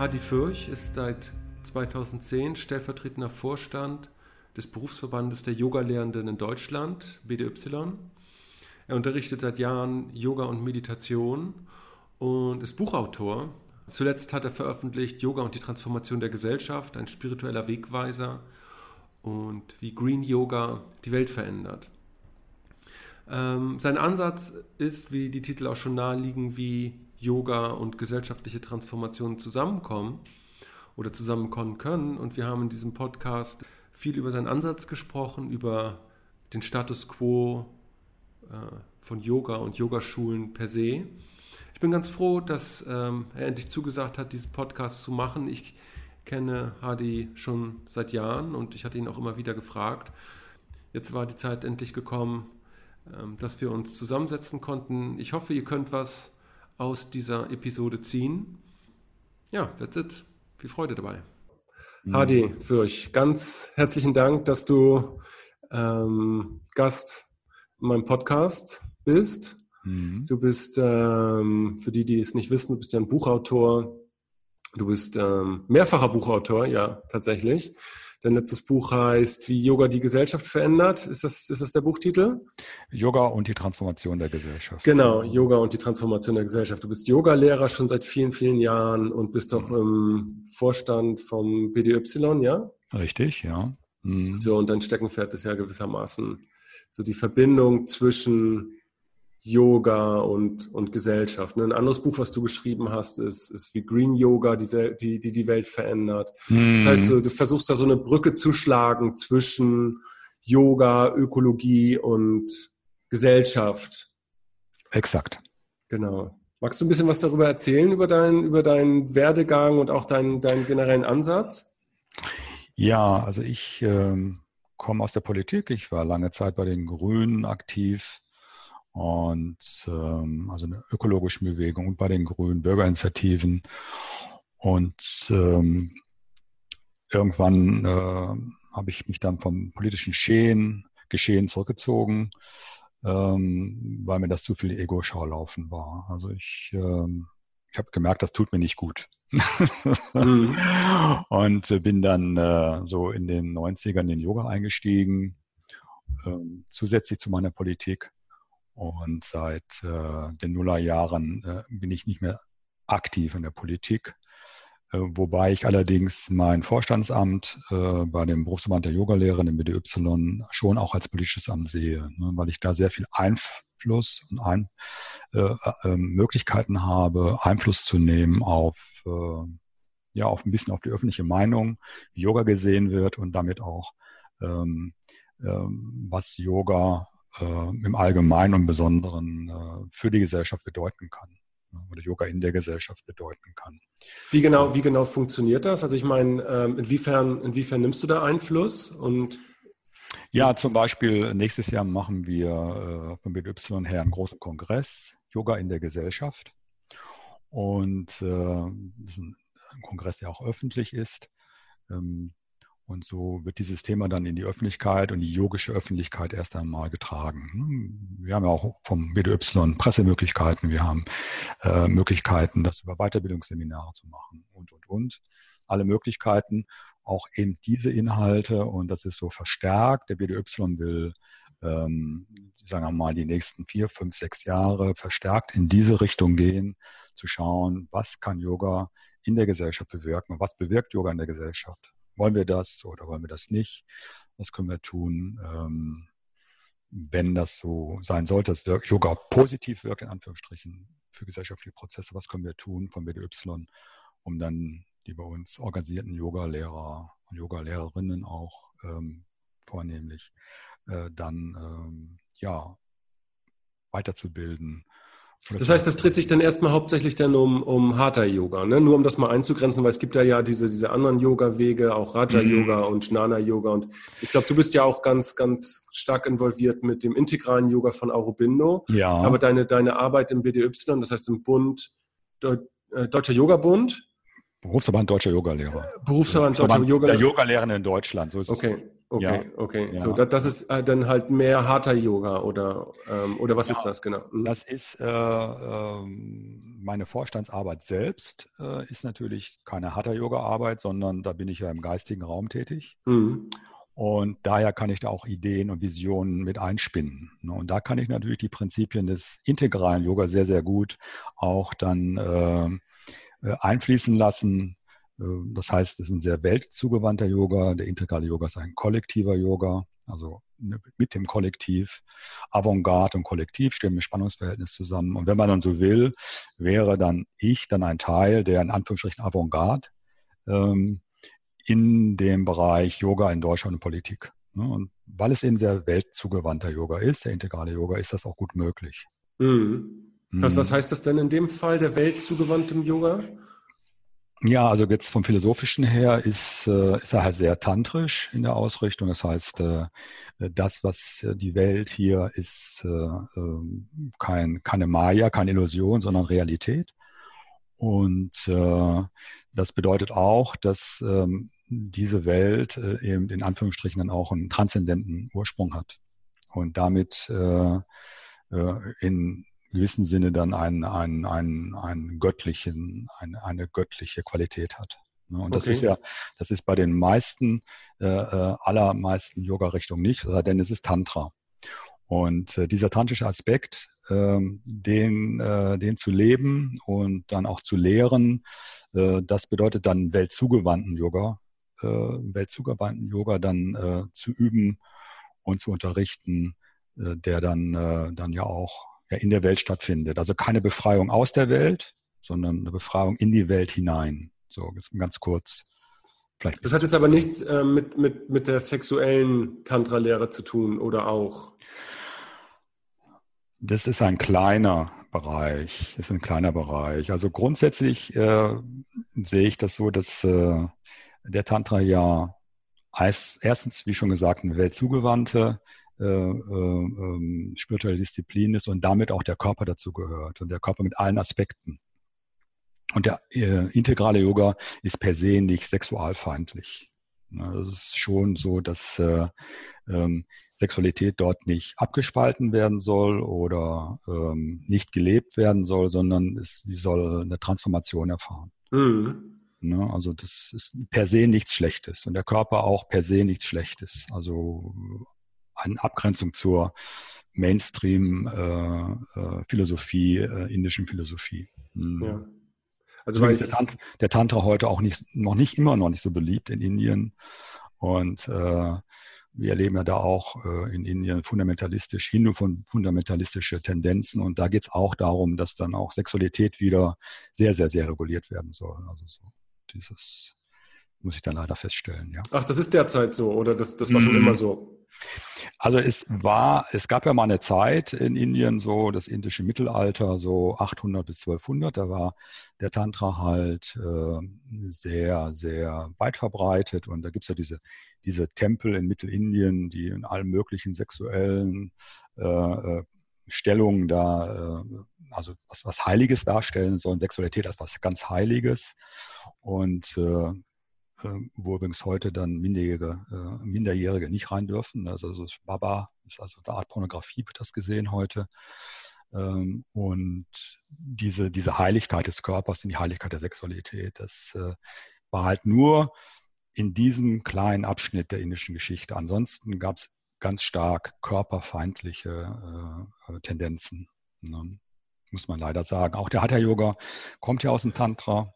Hadi Fürch ist seit 2010 stellvertretender Vorstand des Berufsverbandes der Yogalehrenden in Deutschland, BDY. Er unterrichtet seit Jahren Yoga und Meditation und ist Buchautor. Zuletzt hat er veröffentlicht Yoga und die Transformation der Gesellschaft, ein spiritueller Wegweiser und wie Green Yoga die Welt verändert. Ähm, sein Ansatz ist, wie die Titel auch schon naheliegen, wie Yoga und gesellschaftliche Transformationen zusammenkommen oder zusammenkommen können. Und wir haben in diesem Podcast viel über seinen Ansatz gesprochen, über den Status quo äh, von Yoga und Yogaschulen per se. Ich bin ganz froh, dass ähm, er endlich zugesagt hat, diesen Podcast zu machen. Ich kenne Hadi schon seit Jahren und ich hatte ihn auch immer wieder gefragt. Jetzt war die Zeit endlich gekommen, ähm, dass wir uns zusammensetzen konnten. Ich hoffe, ihr könnt was aus dieser Episode ziehen. Ja, that's it. Viel Freude dabei. Mhm. Hadi Fürch, ganz herzlichen Dank, dass du ähm, Gast in meinem Podcast bist. Mhm. Du bist, ähm, für die, die es nicht wissen, du bist ja ein Buchautor. Du bist ähm, mehrfacher Buchautor, ja, tatsächlich. Dein letztes Buch heißt Wie Yoga die Gesellschaft verändert. Ist das, ist das der Buchtitel? Yoga und die Transformation der Gesellschaft. Genau, Yoga und die Transformation der Gesellschaft. Du bist Yogalehrer schon seit vielen, vielen Jahren und bist auch im Vorstand vom BDY, ja? Richtig, ja. Mhm. So, und dein Steckenpferd ist ja gewissermaßen so die Verbindung zwischen Yoga und, und Gesellschaft. Ne? Ein anderes Buch, was du geschrieben hast, ist, ist wie Green Yoga, die die, die, die Welt verändert. Mm. Das heißt, du, du versuchst da so eine Brücke zu schlagen zwischen Yoga, Ökologie und Gesellschaft. Exakt. Genau. Magst du ein bisschen was darüber erzählen, über, dein, über deinen Werdegang und auch deinen, deinen generellen Ansatz? Ja, also ich ähm, komme aus der Politik. Ich war lange Zeit bei den Grünen aktiv und ähm, also eine ökologische Bewegung und bei den Grünen Bürgerinitiativen. Und ähm, irgendwann äh, habe ich mich dann vom politischen Geschehen, Geschehen zurückgezogen, ähm, weil mir das zu viel Ego-Schaulaufen war. Also ich, ähm, ich habe gemerkt, das tut mir nicht gut. mhm. Und bin dann äh, so in den 90ern in den Yoga eingestiegen, äh, zusätzlich zu meiner Politik und seit äh, den Nullerjahren äh, bin ich nicht mehr aktiv in der Politik, äh, wobei ich allerdings mein Vorstandsamt äh, bei dem Berufsverband der Yogalehrer, dem BDY, schon auch als politisches Amt sehe, ne, weil ich da sehr viel Einfluss und ein, äh, äh, Möglichkeiten habe, Einfluss zu nehmen auf, ja, auf ein bisschen auf die öffentliche Meinung, wie Yoga gesehen wird und damit auch, ähm, ähm, was Yoga im Allgemeinen und im Besonderen äh, für die Gesellschaft bedeuten kann ne, oder Yoga in der Gesellschaft bedeuten kann. Wie genau, wie genau funktioniert das? Also ich meine, ähm, inwiefern, inwiefern nimmst du da Einfluss und ja, zum Beispiel nächstes Jahr machen wir äh, vom BY her einen großen Kongress, Yoga in der Gesellschaft. Und äh, das ist ein, ein Kongress, der auch öffentlich ist. Ähm, und so wird dieses Thema dann in die Öffentlichkeit und die yogische Öffentlichkeit erst einmal getragen. Hm, wir haben ja auch vom BDY Pressemöglichkeiten, wir haben äh, Möglichkeiten, das über Weiterbildungsseminare zu machen und, und, und. Alle Möglichkeiten, auch eben diese Inhalte und das ist so verstärkt. Der BDY will, ähm, sagen wir mal, die nächsten vier, fünf, sechs Jahre verstärkt in diese Richtung gehen, zu schauen, was kann Yoga in der Gesellschaft bewirken, was bewirkt Yoga in der Gesellschaft wollen wir das oder wollen wir das nicht? Was können wir tun, ähm, wenn das so sein sollte, dass Yoga positiv wirkt, in Anführungsstrichen, für gesellschaftliche Prozesse? Was können wir tun von BDY, um dann die bei uns organisierten Yoga-Lehrer und Yoga-Lehrerinnen auch ähm, vornehmlich äh, dann ähm, ja weiterzubilden, das heißt, das dreht sich dann erstmal hauptsächlich dann um, um Hatha-Yoga, ne? nur um das mal einzugrenzen, weil es gibt ja ja diese, diese anderen Yoga-Wege, auch Raja-Yoga mhm. und Jnana-Yoga. Und ich glaube, du bist ja auch ganz, ganz stark involviert mit dem integralen Yoga von Aurobindo. Ja. Aber deine, deine Arbeit im BDY, das heißt im Bund, äh, Deutscher Yoga-Bund. Berufsverband Deutscher Yogalehrer. Berufsverband Deutscher Yogalehrer. Der Yogalehrer in Deutschland, so ist okay. es. Okay, ja, okay. Ja. So, das, das, ist äh, dann halt mehr harter Yoga oder, ähm, oder was ja, ist das genau? Mhm. Das ist äh, äh, meine Vorstandsarbeit selbst, äh, ist natürlich keine harter Yoga-Arbeit, sondern da bin ich ja im geistigen Raum tätig. Mhm. Und daher kann ich da auch Ideen und Visionen mit einspinnen. Ne? Und da kann ich natürlich die Prinzipien des integralen Yoga sehr, sehr gut auch dann äh, äh einfließen lassen ähm, das heißt, es ist ein sehr weltzugewandter Yoga. Der integrale Yoga ist ein kollektiver Yoga, also ne, mit dem Kollektiv. Avantgarde und Kollektiv stehen im Spannungsverhältnis zusammen. Und wenn man dann so will, wäre dann ich dann ein Teil der in Anführungsstrichen Avantgarde ähm, in dem Bereich Yoga in Deutschland und Politik. Ne? Und weil es eben sehr weltzugewandter Yoga ist, der integrale Yoga, ist das auch gut möglich. Mhm. Was, was mhm. heißt das denn in dem Fall, der weltzugewandtem Yoga? Ja, also jetzt vom Philosophischen her ist, äh, ist er halt sehr tantrisch in der Ausrichtung. Das heißt, äh, das, was äh, die Welt hier ist, äh, ähm, kein, keine Maya, keine Illusion, sondern Realität. Und das bedeutet auch, dass ähm, diese Welt eben in Anführungsstrichen dann auch einen transzendenten Ursprung hat und damit in gewissen Sinne dann einen, einen, einen, einen göttlichen, eine, eine göttliche Qualität hat. Ne? Und das okay. ist ja, das ist bei den meisten, äh, äh allermeisten Yoga-Richtungen nicht, denn es ist Tantra. Und äh, dieser tantrische Aspekt, äh, den, äh, den zu leben und dann auch zu lehren, äh, das bedeutet dann weltzugewandten Yoga, äh, weltzugewandten Yoga dann äh, zu üben und zu unterrichten, äh, der dann, äh, dann ja auch ja in der Welt stattfindet. Also keine Befreiung aus der Welt, sondern eine Befreiung in die Welt hinein. So, jetzt ganz kurz. Vielleicht das hat jetzt aber nichts äh, mit, mit, mit der sexuellen Tantra-Lehre zu tun, oder auch? Das ist ein kleiner Bereich. Das ist ein kleiner Bereich. Also grundsätzlich äh, sehe ich das so, dass äh, der Tantra ja erstens, wie schon gesagt, eine weltzugewandte äh, äh, ähm, spirituelle Disziplin ist und damit auch der Körper dazu gehört und der Körper mit allen Aspekten. Und der äh, integrale Yoga ist per se nicht sexualfeindlich. Es ist schon so, dass äh, ähm, Sexualität dort nicht abgespalten werden soll oder ähm, nicht gelebt werden soll, sondern es, sie soll eine Transformation erfahren. Mhm. Ne? Also das ist per se nichts Schlechtes und der Körper auch per se nichts Schlechtes. Also in Abgrenzung zur Mainstream-Philosophie, äh, äh, indischen Philosophie. Mhm. Ja. Also weil der, Tant der, Tantra heute auch nicht, noch nicht immer noch nicht so beliebt in Indien. Und äh, wir erleben ja da auch äh, in Indien fundamentalistisch, Hindu-fundamentalistische Tendenzen. Und da geht es auch darum, dass dann auch Sexualität wieder sehr, sehr, sehr reguliert werden soll. Also so dieses muss ich dann leider feststellen. Ja. Ach, das ist derzeit so oder das, das war schon mhm. immer so? Also es war, es gab ja mal eine Zeit in Indien, so das indische Mittelalter, so 800 bis 1200, da war der Tantra halt äh, sehr, sehr weit verbreitet. Und da gibt es ja diese, diese Tempel in Mittelindien, die in allen möglichen sexuellen äh, äh Stellungen da, äh, also was, was Heiliges darstellen sollen, Sexualität als was ganz Heiliges. Und äh, wo übrigens heute dann Minderjährige, äh, Minderjährige nicht rein dürfen. Also, also Baba ist also eine Art Pornografie, wird das gesehen heute. Ähm, und diese, diese Heiligkeit des Körpers und die Heiligkeit der Sexualität, das äh, war halt nur in diesem kleinen Abschnitt der indischen Geschichte. Ansonsten gab es ganz stark körperfeindliche äh, Tendenzen. Ne? Muss man leider sagen. Auch der Hatha-Yoga kommt ja aus dem Tantra.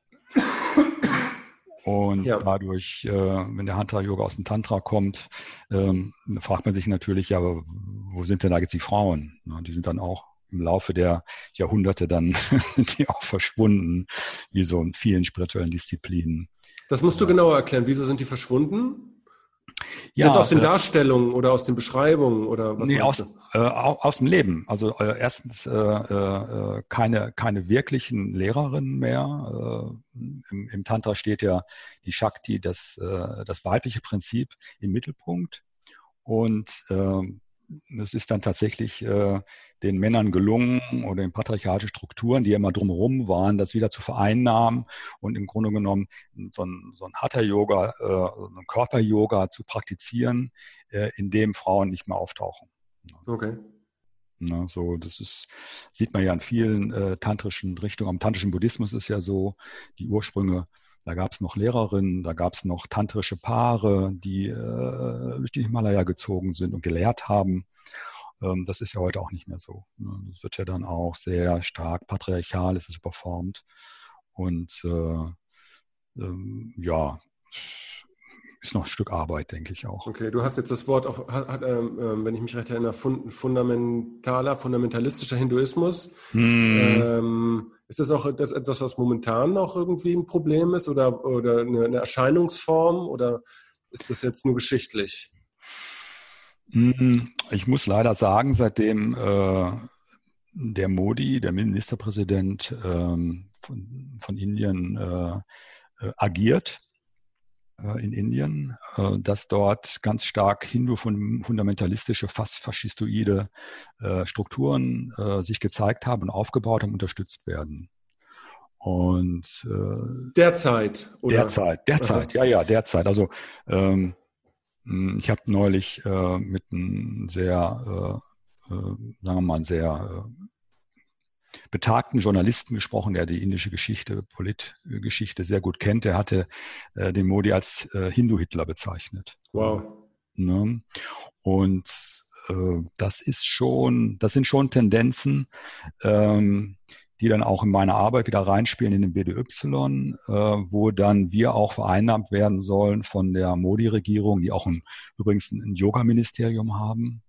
Und ja. dadurch, äh, wenn der Hatha-Yoga aus dem Tantra kommt, ähm, fragt man sich natürlich, ja, wo sind denn da jetzt die Frauen? Ja, die sind dann auch im Laufe der Jahrhunderte dann die auch verschwunden, wie so in vielen spirituellen Disziplinen. Das musst du genauer erklären. Wieso sind die verschwunden? Ja, Jetzt aus den äh, Darstellungen oder aus den Beschreibungen oder was? Nee, aus, äh, aus dem Leben. Also äh, erstens äh, äh, keine, keine wirklichen Lehrerinnen mehr. Äh, im, im, Tantra steht ja die Shakti, das, das weibliche Prinzip im Mittelpunkt. Und es ist dann tatsächlich äh, den Männern gelungen oder den patriarchalischen Strukturen, die ja immer drumherum waren, das wieder zu vereinnahmen und im Grunde genommen so ein, so ein Hatha-Yoga, äh, so ein Körper-Yoga zu praktizieren, äh, in dem Frauen nicht mehr auftauchen. Okay. Na, so, das ist, sieht man ja in vielen äh, tantrischen Richtungen. Am tantrischen Buddhismus ist ja so, die Ursprünge da gab es noch Lehrerinnen, da gab es noch tantrische Paare, die äh, durch die Himalaya gezogen sind und gelehrt haben. Ähm, das ist ja heute auch nicht mehr so. Ne? Das wird ja dann auch sehr stark patriarchal, es ist überformt. Und äh, ähm, ja, ist noch ein Stück Arbeit, denke ich auch. Okay, du hast jetzt das Wort, auch, hat, ähm, ähm, wenn ich mich recht erinnere, fundamentaler, fundamentalistischer Hinduismus. Hm. Ähm, ist das auch das etwas, was momentan noch irgendwie ein Problem ist oder, oder eine, eine Erscheinungsform oder ist das jetzt nur geschichtlich? Hm, ich muss leider sagen, seitdem äh, der Modi, der Ministerpräsident ähm, von, von, Indien, äh, äh agiert, äh, in Indien, äh, dass dort ganz stark hindu-fundamentalistische, fast faschistoide äh, Strukturen sich gezeigt haben und aufgebaut haben, unterstützt werden. Und derzeit, oder? Derzeit, derzeit, Aha. ja, ja, derzeit. Also ähm, ich habe neulich äh, mit einem sehr, äh, äh, sagen wir mal, sehr betagten Journalisten gesprochen, der die indische Geschichte, Politgeschichte sehr gut kennt. Der hatte äh, den Modi als äh, Hindu-Hitler bezeichnet. Wow. Ne? Und äh, das ist schon, das sind schon Tendenzen, ähm, die dann auch in meine Arbeit wieder reinspielen in den BDY, äh, wo dann wir auch vereinnahmt werden sollen von der Modi-Regierung, die auch ein, übrigens ein Yoga-Ministerium haben.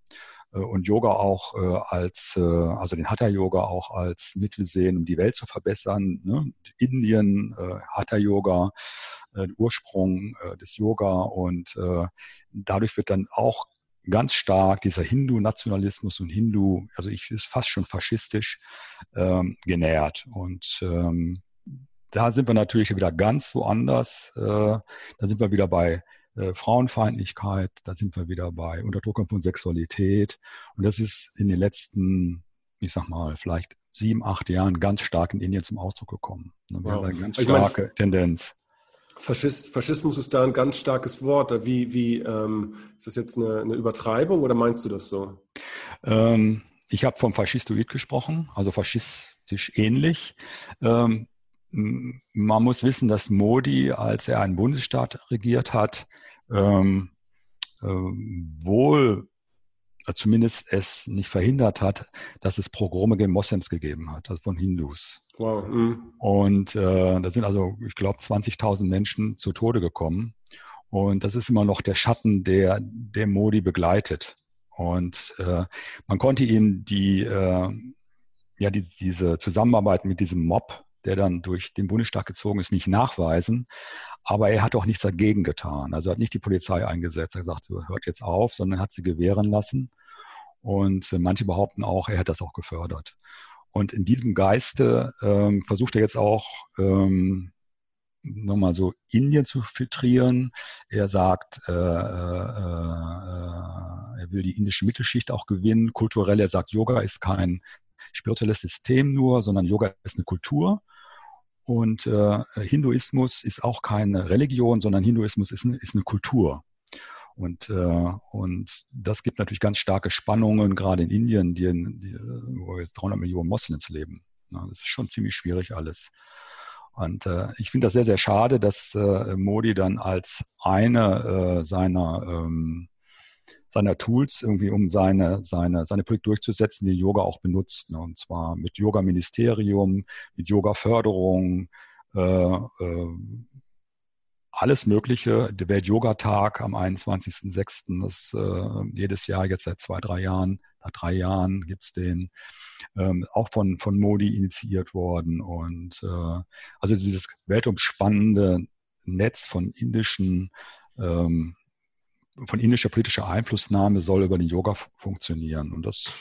Äh, und Yoga auch äh, als, äh, also den Hatha-Yoga auch als Mittel sehen, um die Welt zu verbessern. Ne? Indien, Hatha-Yoga, Ursprung des Yoga und dadurch wird dann auch ganz stark dieser Hindu-Nationalismus und Hindu, also ich ist fast schon faschistisch ähm, genährt. Und ähm, da sind wir natürlich wieder ganz woanders. Da sind wir wieder bei äh, Frauenfeindlichkeit, da sind wir wieder bei Unterdrückung von Sexualität. Und das ist in den letzten, ich sag mal, vielleicht sieben, acht Jahren ganz stark in Indien zum Ausdruck gekommen. Wir wow. haben eine ganz starke meine, Tendenz. Faschist, Faschismus ist da ein ganz starkes Wort. Wie, wie ähm, ist das jetzt eine, eine, Übertreibung oder meinst du das so? Ähm, ich habe vom Faschistoid gesprochen, also faschistisch ähnlich. Ähm, man muss wissen, dass Modi, als er einen Bundesstaat regiert hat, ähm, äh, wohl äh, zumindest es nicht verhindert hat, dass es Pogrome gegen Moslems gegeben hat, also von Hindus. Wow. Mhm. Und äh, da sind also, ich glaube, 20.000 Menschen zu Tode gekommen. Und das ist immer noch der Schatten, der, der Modi begleitet. Und äh, man konnte ihm die, äh, ja, die, diese Zusammenarbeit mit diesem Mob der dann durch den Bundestag gezogen ist, nicht nachweisen. Aber er hat auch nichts dagegen getan. Also er hat nicht die Polizei eingesetzt. Er hat gesagt, hört jetzt auf, sondern hat sie gewähren lassen. Und äh, manche behaupten auch, er hat das auch gefördert. Und in diesem Geiste ähm, versucht er jetzt auch ähm, nochmal so Indien zu filtrieren. Er sagt, äh, äh, äh, er will die indische Mittelschicht auch gewinnen. Kulturell, er sagt, Yoga ist kein spirituelles System nur, sondern Yoga ist eine Kultur. Und äh, Hinduismus ist auch keine Religion, sondern Hinduismus ist, eine, ist eine Kultur. Und, äh, und das gibt natürlich ganz starke Spannungen, gerade in Indien, die, die, wo jetzt 300 Millionen Moslems leben. Ja, das ist schon ziemlich schwierig alles. Und äh, ich finde das sehr, sehr schade, dass äh, Modi dann als eine äh, seiner ähm, seiner Tools irgendwie, um seine, seine, seine Politik durchzusetzen, die Yoga auch benutzt. Ne? Und zwar mit Yoga-Ministerium, mit Yoga-Förderung, äh, äh, alles Mögliche. Der Welt-Yoga-Tag am 21.06. Das äh, jedes Jahr jetzt seit zwei, drei Jahren, nach drei Jahren gibt's den, ähm, auch von, von Modi initiiert worden. Und äh, also dieses weltumspannende Netz von indischen ähm, von indischer politischer Einflussnahme soll über den Yoga funktionieren. Und das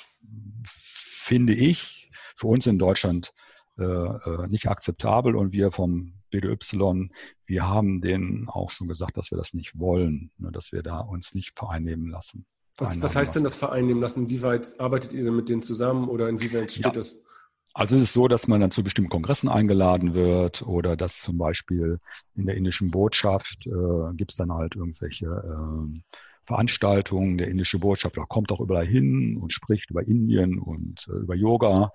finde ich für uns in Deutschland äh, äh nicht akzeptabel. Und wir vom BDY, wir haben denen auch schon gesagt, dass wir das nicht wollen, ne, dass wir da uns nicht vereinnehmen lassen. Was, was heißt denn das vereinnehmen lassen? Inwieweit arbeitet ihr denn mit denen zusammen oder inwieweit steht ja. das? Also es ist so, dass man dann zu bestimmten Kongressen eingeladen wird oder dass zum Beispiel in der indischen Botschaft äh, gibt es dann halt irgendwelche äh, Veranstaltungen. Der indische Botschafter kommt auch überall hin und spricht über Indien und äh, über Yoga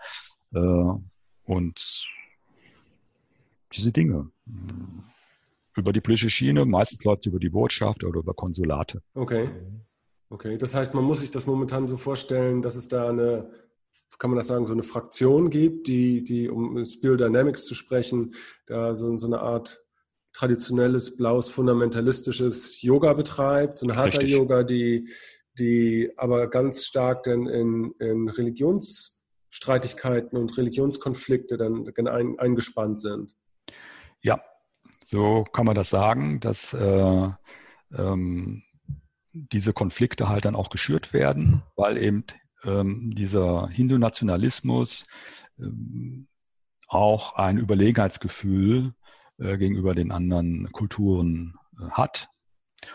äh, und diese Dinge. Über die politische Schiene, meistens läuft über die Botschaft oder über Konsulate. Okay. Okay, das heißt, man muss sich das momentan so vorstellen, dass es da eine kann man das sagen, so eine Fraktion gibt, die, die um Spirodynamics zu sprechen, da so, so eine Art traditionelles, blaues, fundamentalistisches Yoga betreibt, so eine Hatha-Yoga, die, die aber ganz stark dann in, in Religionsstreitigkeiten und Religionskonflikte dann ein, eingespannt sind. Ja, so kann man das sagen, dass äh, ähm, diese Konflikte halt dann auch geschürt werden, weil eben ähm, dieser Hindu-Nationalismus ähm, auch ein Überlegenheitsgefühl äh, gegenüber den anderen Kulturen äh, hat.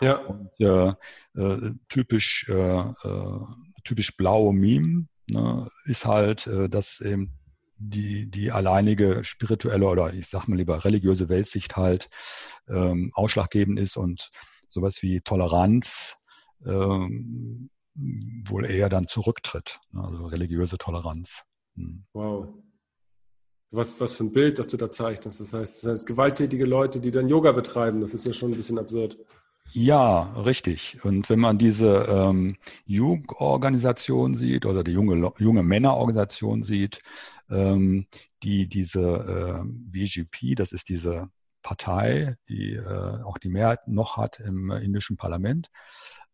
Ja. Und, äh, äh typisch, äh, äh, typisch blaue Meme ne, ist halt, dass eben die, die alleinige spirituelle oder ich sag mal lieber religiöse Weltsicht halt ähm, ausschlaggebend ist und sowas wie Toleranz ähm, wohl eher dann zurücktritt. Ne, also religiöse Toleranz. Hm. Wow. Was, was für ein Bild, das du da zeichnest. Das heißt, das heißt, gewalttätige Leute, die dann Yoga betreiben, das ist ja schon ein bisschen absurd. Ja, richtig. Und wenn man diese ähm, Jugendorganisation sieht oder die junge, junge Männerorganisation sieht, ähm, die diese äh, BGP, das ist diese Partei, die äh, auch die Mehrheit noch hat im indischen Parlament,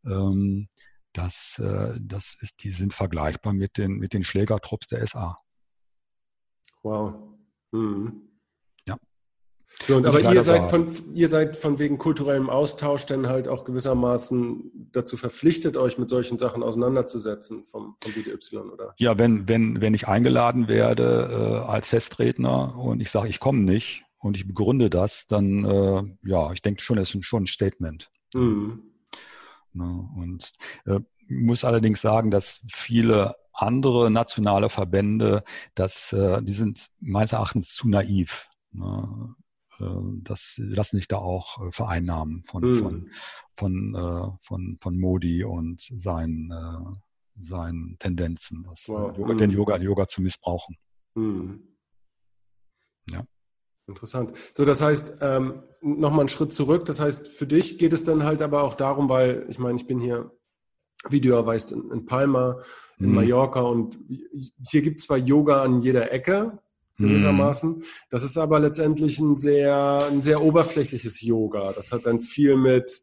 ähm, das, äh, das ist, die sind vergleichbar mit den, mit den Schlägertrupps der SA. Wow. Mhm. Ja. So, und aber ihr seid, von, ihr seid von wegen kulturellem Austausch dann halt auch gewissermaßen dazu verpflichtet, euch mit solchen Sachen auseinanderzusetzen vom, vom BDY, oder? Ja, wenn, wenn, wenn ich eingeladen werde äh, als Festredner und ich sage, ich komme nicht und ich begründe das, dann äh, ja, ich denke schon, es ist schon ein Statement. Mhm. Ne? Und äh, muss allerdings sagen, dass viele andere nationale Verbände, das, äh, die sind meines Erachtens zu naiv. Ne? Äh, das lassen sich da auch äh, vereinnahmen von, mhm. von, von, äh, von, von Modi und seinen, äh, seinen Tendenzen, das, wow. Yoga, mhm. den Yoga, Yoga zu missbrauchen. Mhm. Ja. Interessant. So, das heißt, ähm, nochmal einen Schritt zurück. Das heißt, für dich geht es dann halt aber auch darum, weil ich meine, ich bin hier, wie du ja weißt, in, in Palma, in mhm. Mallorca und hier gibt es zwar Yoga an jeder Ecke, gewissermaßen. Mhm. Das ist aber letztendlich ein sehr, ein sehr oberflächliches Yoga. Das hat dann viel mit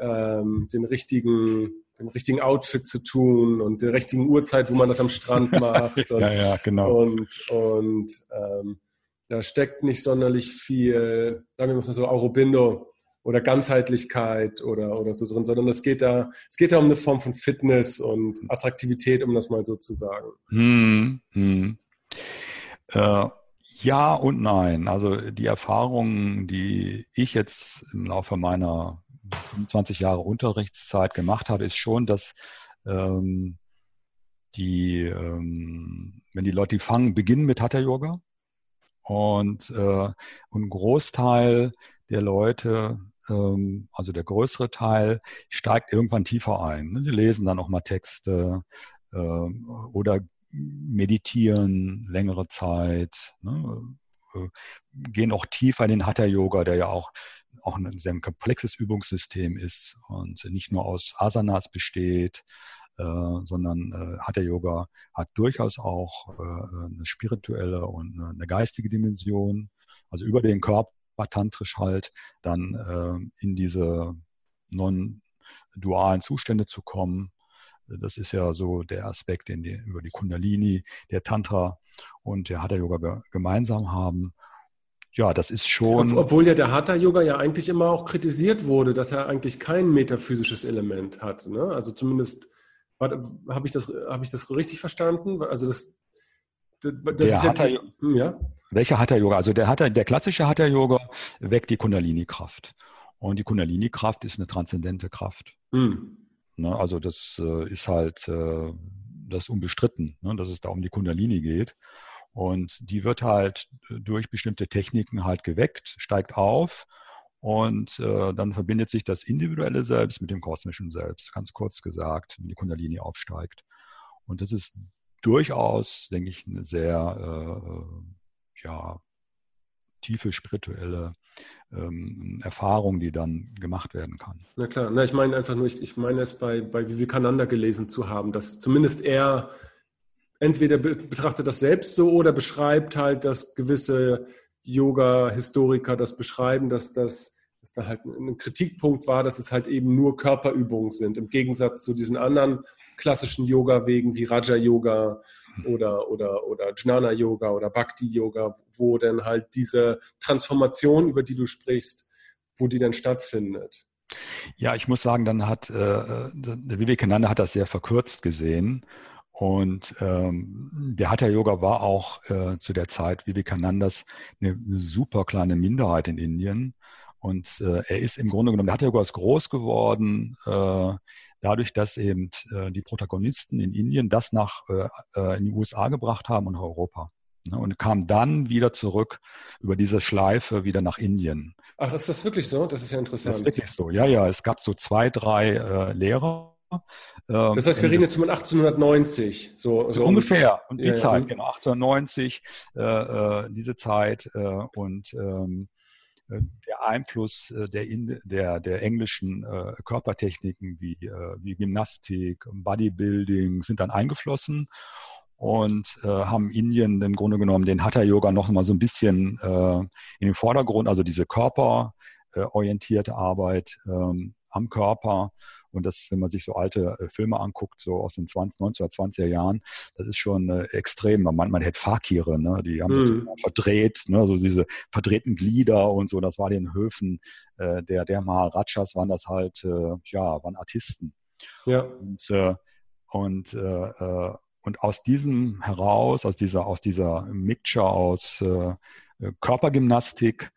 ähm, den richtigen dem richtigen Outfit zu tun und der richtigen Uhrzeit, wo man das am Strand macht. Und, ja, ja, genau. Und, und ähm, da steckt nicht sonderlich viel, sagen wir mal so, Aurobindo oder Ganzheitlichkeit oder, oder so drin, sondern es geht da, es geht da um eine Form von Fitness und Attraktivität, um das mal so zu sagen. Hm, hm. Äh, ja und nein. Also die Erfahrungen, die ich jetzt im Laufe meiner 25 Jahre Unterrichtszeit gemacht habe, ist schon, dass ähm, die, ähm, wenn die Leute die fangen, beginnen mit Hatha Yoga und, äh, ein Großteil der Leute, ähm, also der größere Teil, steigt irgendwann tiefer ein. Ne? Die lesen dann auch mal Texte äh, oder meditieren längere Zeit, ne? äh, gehen auch tiefer in den Hatha-Yoga, der ja auch auch ein sehr komplexes Übungssystem ist und nicht nur aus Asanas besteht, sondern äh, Hatha Yoga hat durchaus auch äh, eine spirituelle und eine geistige Dimension, also über den Körper tantrisch halt dann äh, in diese non-dualen Zustände zu kommen. Das ist ja so der Aspekt, den die über die Kundalini, der Tantra und der Hatha Yoga gemeinsam haben. Ja, das ist schon. Obwohl ja der Hatha Yoga ja eigentlich immer auch kritisiert wurde, dass er eigentlich kein metaphysisches Element hat. Ne? Also zumindest habe ich, das, hab ich das richtig verstanden? Also das, das, das ist Hatha, ja, hm, ja? Welcher Hatha-Yoga? Also der, Hatha, der klassische Hatha-Yoga weckt die Kundalini-Kraft. Und die Kundalini-Kraft ist eine transzendente Kraft. Mhm. Ne? Also das äh, ist halt äh, das unbestritten, ne? dass es da um die Kundalini geht. Und die wird halt durch bestimmte Techniken halt geweckt, steigt auf und äh, dann verbindet sich das individuelle Selbst mit dem kosmischen Selbst, ganz kurz gesagt, wenn die Kundalini aufsteigt. Und das ist durchaus, denke ich, eine sehr äh, ja, tiefe spirituelle ähm, Erfahrung, die dann gemacht werden kann. Na klar, na, ich meine einfach nur, ich, ich meine es bei, bei Vivekananda gelesen zu haben, dass zumindest er entweder betrachtet das selbst so oder beschreibt halt, dass gewisse Yoga-Historiker das beschreiben, dass das dass da halt ein Kritikpunkt war, dass es halt eben nur Körperübungen sind, im Gegensatz zu diesen anderen klassischen Yoga-Wegen wie Raja-Yoga oder, oder, oder Jnana-Yoga oder Bhakti-Yoga, wo dann halt diese Transformation, über die du sprichst, wo die dann stattfindet. Ja, ich muss sagen, dann hat äh, der Vivekananda hat das sehr verkürzt gesehen. Und ähm, der Hatha Yoga war auch äh, zu der Zeit Vivekanandas eine, eine super kleine Minderheit in Indien. Und äh, er ist im Grunde genommen, der Hatha Yoga ist groß geworden, äh, dadurch, dass eben äh, die Protagonisten in Indien das nach äh, äh, in die USA gebracht haben und nach Europa. Ne, und kam dann wieder zurück über diese Schleife wieder nach Indien. Ach, ist das wirklich so? Das ist ja interessant. Das ist wirklich so, ja, ja. Es gab so zwei, drei äh, Lehrer. Ähm, das heißt, wir reden jetzt von 1890. So, so ungefähr. Und die ja, Zeit, ja. genau, 1890, äh, äh, diese Zeit. Äh, und ähm, äh, der Einfluss äh, der, der, der englischen äh, Körpertechniken wie, wie Gymnastik, Bodybuilding sind dann eingeflossen und äh, haben Indien im Grunde genommen den Hatha Yoga noch mal so ein bisschen äh, in den Vordergrund, also diese körperorientierte Arbeit ähm, am Körper und das, wenn man sich so alte äh, Filme anguckt, so aus den 20, 1920er Jahren, das ist schon äh, extrem. Man, man hätte Fakire, ne? die haben mhm. sich verdreht, ne? so diese verdrehten Glieder und so. Das war den Höfen äh, der, der Maharajas, waren das halt, äh, ja, waren Artisten. Ja. Und, äh, und äh, äh und aus diesem heraus, aus dieser, aus dieser Mixture aus äh, Körpergymnastik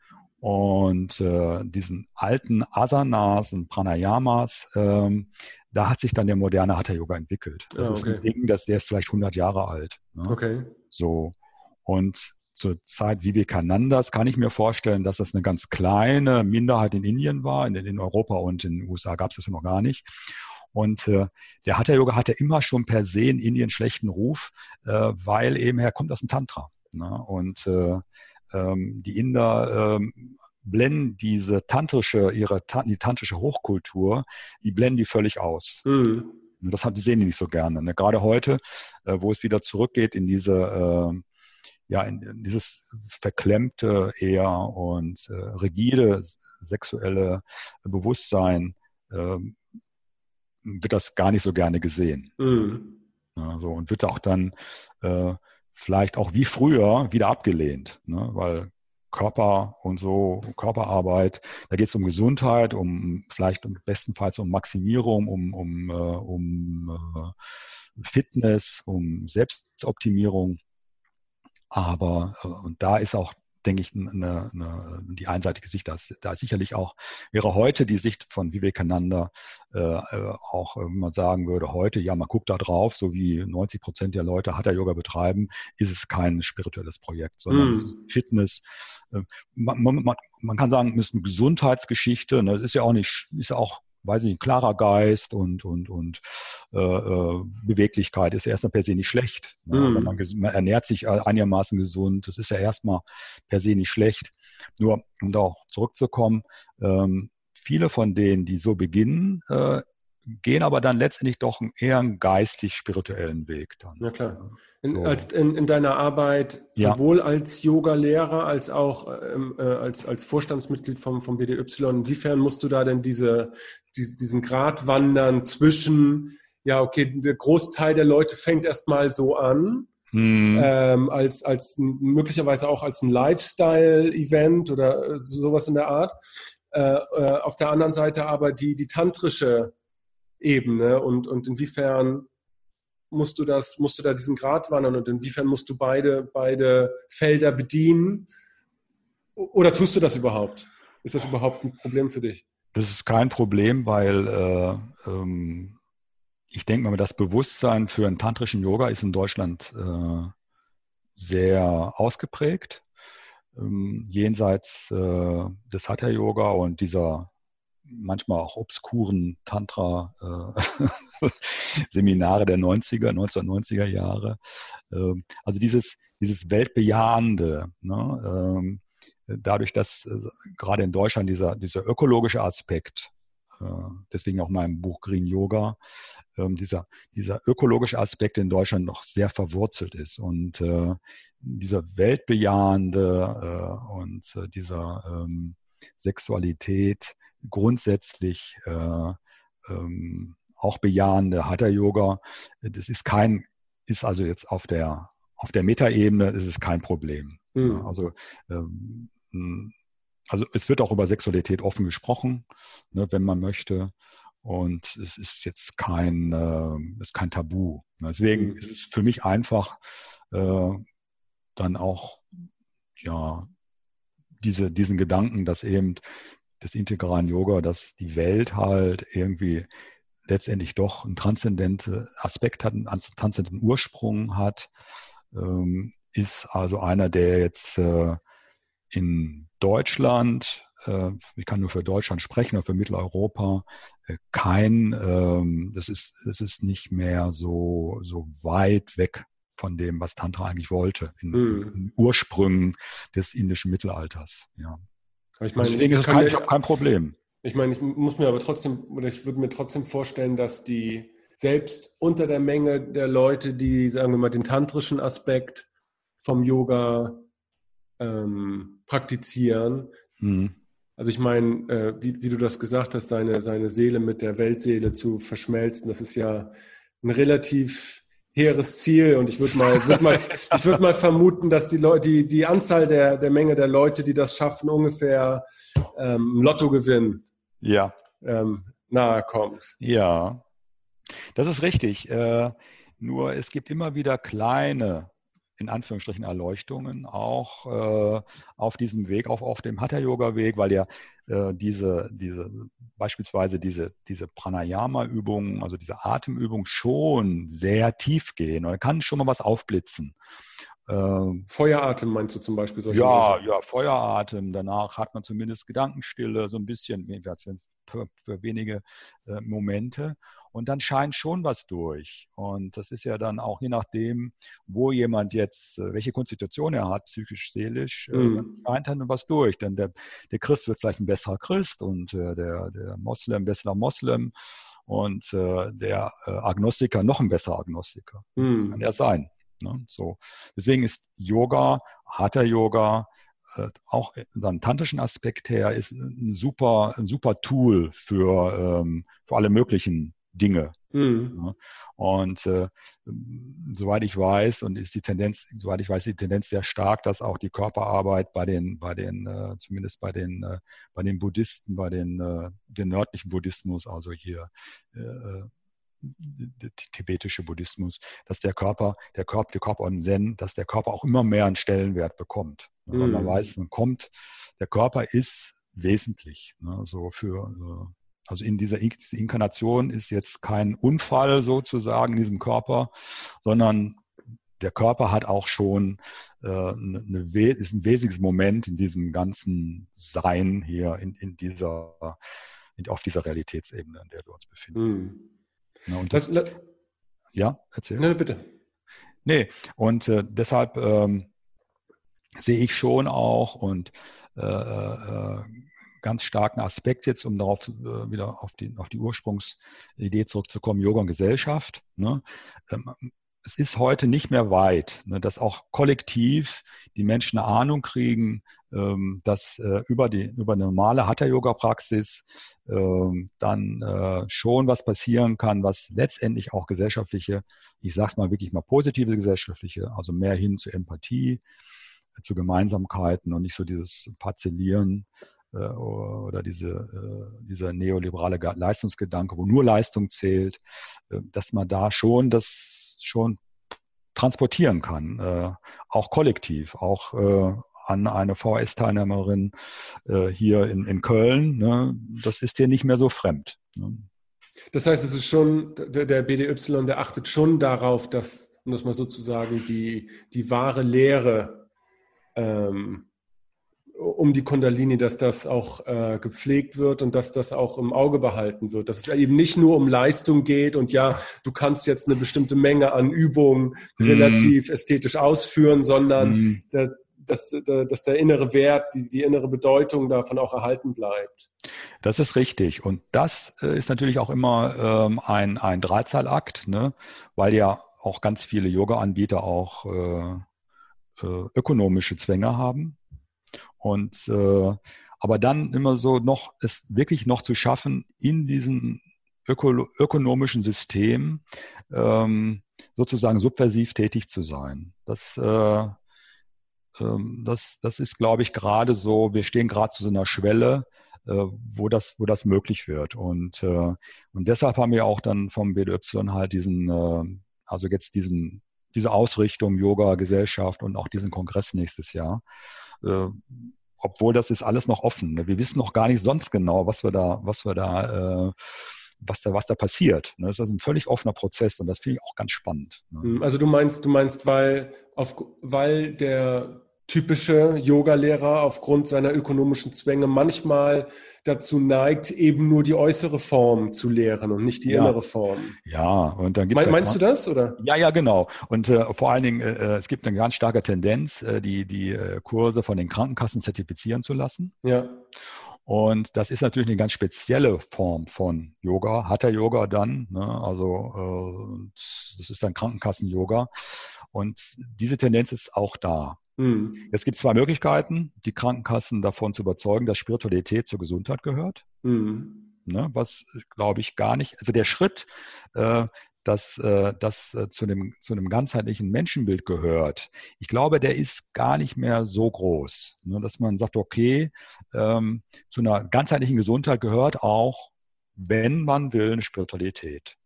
und äh, diesen alten Asanas und Pranayamas, ähm, da hat sich dann der moderne Hatha Yoga entwickelt. Das ah, okay. ist ein Ding, das, der ist vielleicht 100 Jahre alt. Ne? Okay. So. Und zur Zeit Vivekanandas kann ich mir vorstellen, dass das eine ganz kleine Minderheit in Indien war. In, in Europa und in den USA gab es das noch gar nicht. Und äh, der Hatha Yoga hatte immer schon per se in Indien schlechten Ruf, äh, weil eben er kommt aus dem Tantra. Ne? Und äh, die Inder ähm, blenden diese tantrische, ihre die tantrische Hochkultur, die blenden die völlig aus. Mhm. Das sehen die nicht so gerne. Ne? Gerade heute, äh, wo es wieder zurückgeht in diese, äh, ja, in, in, dieses verklemmte eher und äh, rigide sexuelle Bewusstsein, äh, wird das gar nicht so gerne gesehen. Mhm. Ja, so, und wird auch dann äh, vielleicht auch wie früher wieder abgelehnt, ne? weil Körper und so, Körperarbeit, da geht es um Gesundheit, um vielleicht bestenfalls um Maximierung, um, um, äh, um äh, Fitness, um Selbstoptimierung. Aber äh, und da ist auch denke ich, eine, eine, die einseitige Sicht. Da ist, da ist sicherlich auch, wäre heute die Sicht von Vivekananda äh, äh auch, wenn man sagen würde, heute, ja, man guckt da drauf, so wie 90 Prozent der Leute Hatha-Yoga betreiben, ist es kein spirituelles Projekt, sondern mm. Fitness. Äh, man, man, man, kann sagen, es ist eine Gesundheitsgeschichte. Ne? Das ist ja auch nicht, ist ja auch weiß ich, klarer Geist und, und, und äh, äh, Beweglichkeit ist erstmal per se nicht schlecht. Ne? Mhm. Man, man, ernährt sich einigermaßen gesund, das ist ja erstmal per se nicht schlecht. Nur, um da auch zurückzukommen, ähm, viele von denen, die so beginnen, äh, gehen aber dann letztendlich doch eher einen geistig-spirituellen Weg. Dann. Ja klar. In, so. als, in, in, deiner Arbeit, ja. sowohl als Yoga-Lehrer als auch ähm, äh, als, als Vorstandsmitglied vom, vom BDY, inwiefern musst du da denn diese, die, diesen Grad wandern zwischen, ja, okay, der Großteil der Leute fängt erstmal so an, hm. Ähm, als, als möglicherweise auch als ein Lifestyle-Event oder sowas in der Art. Äh, äh, auf der anderen Seite aber die, die tantrische Ebene und, und inwiefern musst du das, musst du da diesen Grad wandern und inwiefern musst du beide, beide Felder bedienen? Oder tust du das überhaupt? Ist das überhaupt ein Problem für dich? Das ist kein Problem, weil äh, ähm, ich denke mal, das Bewusstsein für einen tantrischen Yoga ist in Deutschland äh, sehr ausgeprägt. Ähm, jenseits äh, des Hatha-Yoga und dieser manchmal auch obskuren Tantra-Seminare äh, der 90er, 1990er Jahre. Ähm, also dieses, dieses Weltbejahende, ne? ähm, dadurch, dass äh, gerade in Deutschland dieser, dieser ökologische Aspekt, äh, deswegen auch mein Buch Green Yoga, ähm, dieser, dieser ökologische Aspekt in Deutschland noch sehr verwurzelt ist. Und dieser weltbejahende und dieser Sexualität grundsätzlich äh, ähm, auch bejahende Hatha-Yoga, das ist kein, ist also jetzt auf der auf der Metaebene ist es kein Problem. Mhm. Also ähm, also es wird auch über Sexualität offen gesprochen, ne, wenn man möchte. Und es ist jetzt kein, äh, ist kein Tabu. Deswegen mhm. ist es für mich einfach äh, dann auch ja diese, diesen Gedanken, dass eben des integralen Yoga, dass die Welt halt irgendwie letztendlich doch einen transzendenten Aspekt hat, einen transzendenten Ursprung hat, ähm, ist also einer, der jetzt äh, in Deutschland äh, ich kann nur für Deutschland sprechen oder für Mitteleuropa, äh, kein, ähm, das ist, das ist nicht mehr so, so weit weg von dem, was Tantra eigentlich wollte, in, mhm. in Ursprüngen des indischen Mittelalters. Ja. Ich meine, deswegen ist es kein, kein Problem. Ich meine, ich muss mir aber trotzdem, oder ich würde mir trotzdem vorstellen, dass die selbst unter der Menge der Leute, die, sagen wir mal, den tantrischen Aspekt vom Yoga ähm, praktizieren, mhm. Also ich meine, äh, wie, wie, du das gesagt hast, seine, seine Seele mit der Weltseele zu verschmelzen, das ist ja ein relativ hehres Ziel und ich würde mal, würd mal, ich würde mal vermuten, dass die Leute, die, die Anzahl der, der Menge der Leute, die das schaffen, ungefähr ähm, Lottogewinn ja. ähm, nahe kommt. Ja, das ist richtig. Äh, nur es gibt immer wieder kleine in Anführungsstrichen Erleuchtungen auch äh, auf diesem Weg, auch auf dem Hatha-Yoga-Weg, weil ja äh, diese, diese, beispielsweise diese, diese Pranayama-Übungen, also diese Atemübungen schon sehr tief gehen. Und da kann schon mal was aufblitzen. Ähm, Feueratem meinst du zum Beispiel? Solche ja, Leute? ja, Feueratem. Danach hat man zumindest Gedankenstille, so ein bisschen, für, für wenige äh, Momente und dann scheint schon was durch. Und das ist ja dann auch je nachdem, wo jemand jetzt, äh, welche Konstitution er hat, psychisch, seelisch, äh, mhm. scheint dann was durch. Denn der, der Christ wird vielleicht ein besserer Christ und äh, der, der Moslem besserer Moslem und äh, der äh, Agnostiker noch ein besserer Agnostiker. Mhm. Kann er sein. Ne? So. Deswegen ist Yoga, Hatha Yoga, äh, auch dann tantrischen Aspekt her, ist ein super, ein super Tool für, ähm, für alle möglichen Dinge. Mhm. Und äh, soweit ich weiß, und ist die Tendenz, soweit ich weiß, die Tendenz sehr stark, dass auch die Körperarbeit bei den, bei den, äh, zumindest bei den, äh, bei den Buddhisten, bei den, äh, den nördlichen Buddhismus, also hier äh, der tibetische Buddhismus, dass der Körper, der Körper, der Körper und Zen, dass der Körper auch immer mehr einen Stellenwert bekommt. Mhm. Weil man weiß, man kommt, der Körper ist wesentlich, ne, so für äh, also in dieser Inkarnation ist jetzt kein Unfall sozusagen in diesem Körper, sondern der Körper hat auch schon äh, eine, ist ein wesentliches Moment in diesem ganzen Sein hier, in, in dieser, in, auf dieser Realitätsebene, in der wir uns befinden. Ja, und das, das, ja, erzähl. Nein, bitte. Nee, und äh, deshalb ähm, sehe ich schon auch und äh, äh, ganz starken Aspekt jetzt, um darauf äh, wieder auf die, auf die Ursprungsidee zurückzukommen, Yoga und Gesellschaft. Ne? Ähm, es ist heute nicht mehr weit, ne, dass auch kollektiv die Menschen eine Ahnung kriegen, ähm, dass äh, über, die, über eine normale Hatha-Yoga-Praxis ähm, dann äh, schon was passieren kann, was letztendlich auch gesellschaftliche, ich sage es mal wirklich mal positive gesellschaftliche, also mehr hin zu Empathie, zu Gemeinsamkeiten und nicht so dieses Parzellieren oder diese, äh, dieser neoliberale Leistungsgedanke, wo nur Leistung zählt, äh, dass man da schon das schon transportieren kann, auch kollektiv, auch an eine VS-Teilnehmerin hier in, in Köln. Ne? Das ist dir nicht mehr so fremd. Ne? Das heißt, es ist schon, der, der BDY, der achtet schon darauf, dass, um das mal sozusagen, die, die wahre Lehre ähm, um die Kundalini, dass das auch äh, gepflegt wird und dass das auch im Auge behalten wird. Dass es eben nicht nur um Leistung geht und ja, du kannst jetzt eine bestimmte Menge an Übungen mm. relativ ästhetisch ausführen, sondern mm. der, dass, dass der innere Wert, die, die innere Bedeutung davon auch erhalten bleibt. Das ist richtig. Und das äh, ist natürlich auch immer ähm, ein, ein Drahtseilakt, ne? weil ja auch ganz viele Yoga-Anbieter auch äh, äh, ökonomische Zwänge haben. Und äh, aber dann immer so noch es wirklich noch zu schaffen, in diesem öko ökonomischen System ähm, sozusagen subversiv tätig zu sein. Das, äh, ähm, das, das ist, glaube ich, gerade so, wir stehen gerade zu so einer Schwelle, äh, wo das, wo das möglich wird. Und, äh, und deshalb haben wir auch dann vom BDY halt diesen, äh, also jetzt diesen, diese Ausrichtung Yoga, Gesellschaft und auch diesen Kongress nächstes Jahr äh, obwohl das ist alles noch offen. Ne? Wir wissen noch gar nicht sonst genau, was wir da, was wir da, äh, was da, was da passiert. Ne? Das ist also ein völlig offener Prozess und das finde ich auch ganz spannend. Ne? Hm, also du meinst, du meinst, weil auf, weil der typische Yoga-Lehrer aufgrund seiner ökonomischen Zwänge manchmal dazu neigt, eben nur die äußere Form zu lehren und nicht die ja. innere Form. Ja, und dann gibt's Me Meinst du das, oder? Ja, ja, genau. Und äh, vor allen Dingen, äh, äh, es gibt eine ganz starke Tendenz, äh, die, die äh, Kurse von den Krankenkassen zertifizieren zu lassen. Ja. Und das ist natürlich eine ganz spezielle Form von Yoga, Hatha-Yoga dann, ne? also äh, das ist dann Krankenkassen-Yoga. Und diese Tendenz ist auch da. Mhm. Es gibt zwei Möglichkeiten, die Krankenkassen davon zu überzeugen, dass Spiritualität zur Gesundheit gehört. Mhm. Ne, was, glaube ich, gar nicht, also der Schritt, äh, dass äh, das äh, zu, einem, zu einem ganzheitlichen Menschenbild gehört, ich glaube, der ist gar nicht mehr so groß. Ne, dass man sagt, okay, ähm, zu einer ganzheitlichen Gesundheit gehört auch, wenn man will, eine Spiritualität.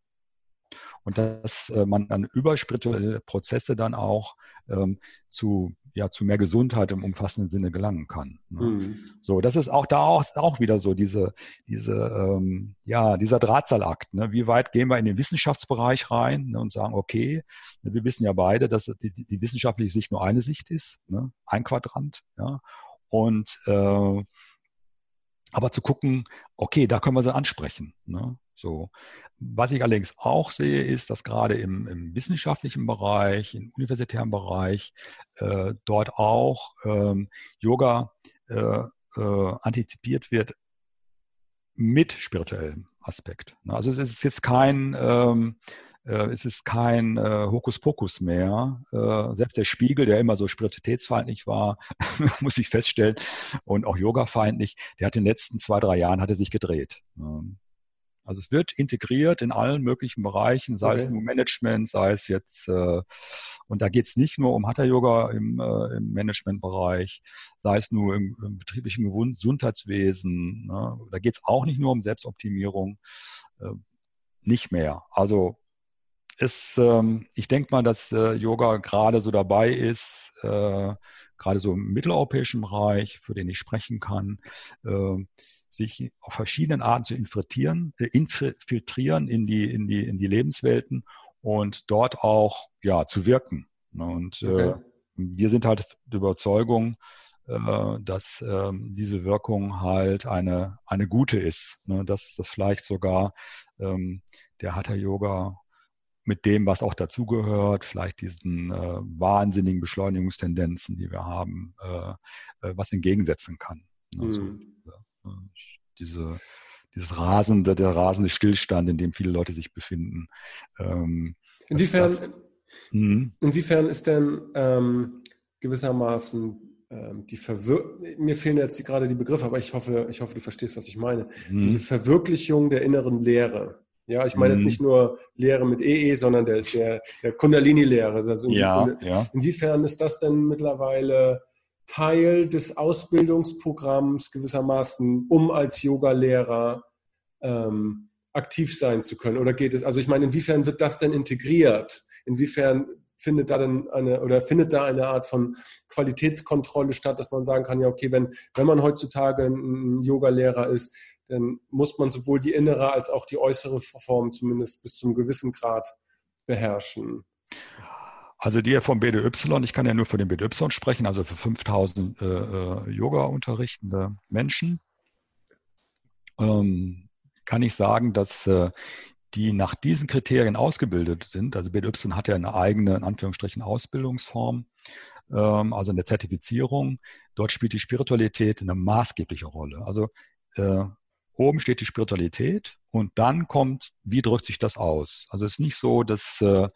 Und dass äh, man dann über spirituelle Prozesse dann auch ähm, zu ja zu mehr Gesundheit im umfassenden Sinne gelangen kann. Ne? Mhm. So, das ist auch da auch, auch wieder so diese, diese, ähm, ja, dieser Drahtseilakt. Ne? Wie weit gehen wir in den Wissenschaftsbereich rein ne, und sagen, okay, wir wissen ja beide, dass die, die wissenschaftliche Sicht nur eine Sicht ist, ne? ein Quadrant, ja. Und äh, aber zu gucken, okay, da können wir sie ansprechen. Ne? So. Was ich allerdings auch sehe, ist, dass gerade im, im wissenschaftlichen Bereich, im universitären Bereich, äh, dort auch ähm, Yoga äh, äh, antizipiert wird mit spirituellem Aspekt. Ne? Also es ist jetzt kein, ähm, äh, es ist kein äh, Hokuspokus mehr. Äh, selbst der Spiegel, der immer so spiritualitätsfeindlich war, muss ich feststellen, und auch Yoga-feindlich, der hat in den letzten zwei, drei Jahren hat er sich gedreht. Ähm, also es wird integriert in allen möglichen Bereichen, sei okay. es nur Management, sei es jetzt, äh, und da geht es nicht nur um Hatha-Yoga im, äh, im Managementbereich, sei es nur im, im betrieblichen Gesundheitswesen, ne? da geht es auch nicht nur um Selbstoptimierung, äh, nicht mehr. Also es, ähm, ich denke mal, dass äh, Yoga gerade so dabei ist, äh, gerade so im mitteleuropäischen Bereich, für den ich sprechen kann, äh, sich auf verschiedenen Arten zu infiltrieren, äh, infiltrieren in die, in die, in die Lebenswelten und dort auch ja, zu wirken. Ne? Und äh, okay. äh, wir sind halt der Überzeugung, äh, dass äh, diese Wirkung halt eine, eine gute ist. Ne? Dass vielleicht sogar ähm, der Hatha Yoga mit dem, was auch dazugehört, vielleicht diesen äh, wahnsinnigen Beschleunigungstendenzen, die wir haben, äh, äh, was entgegensetzen kann. Also, mhm. Diese, dieses rasende, der rasende Stillstand, in dem viele Leute sich befinden. Ähm, inwiefern, das, hm? inwiefern ist denn ähm, gewissermaßen ähm, die Verwir mir fehlen jetzt gerade die Begriffe, aber ich hoffe, ich hoffe, du verstehst, was ich meine. Hm. Diese Verwirklichung der inneren Lehre. Ja, ich meine jetzt hm. nicht nur Lehre mit EE, sondern der, der, der Kundalini-Lehre. Also ja, ja. Inwiefern ist das denn mittlerweile Teil des Ausbildungsprogramms gewissermaßen, um als Yogalehrer ähm, aktiv sein zu können? Oder geht es, also ich meine, inwiefern wird das denn integriert? Inwiefern findet da denn eine oder findet da eine Art von Qualitätskontrolle statt, dass man sagen kann, ja, okay, wenn, wenn man heutzutage ein Yogalehrer ist, dann muss man sowohl die innere als auch die äußere Form zumindest bis zum gewissen Grad beherrschen. Also die vom BDY, ich kann ja nur für den BDY sprechen, also für 5000 äh, äh, Yoga unterrichtende Menschen, ähm, kann ich sagen, dass äh, die nach diesen Kriterien ausgebildet sind, also BDY hat ja eine eigene, in Anführungsstrichen, Ausbildungsform, ähm, also eine Zertifizierung. Dort spielt die Spiritualität eine maßgebliche Rolle. Also äh, oben steht die Spiritualität und dann kommt, wie drückt sich das aus? Also es ist nicht so, dass äh,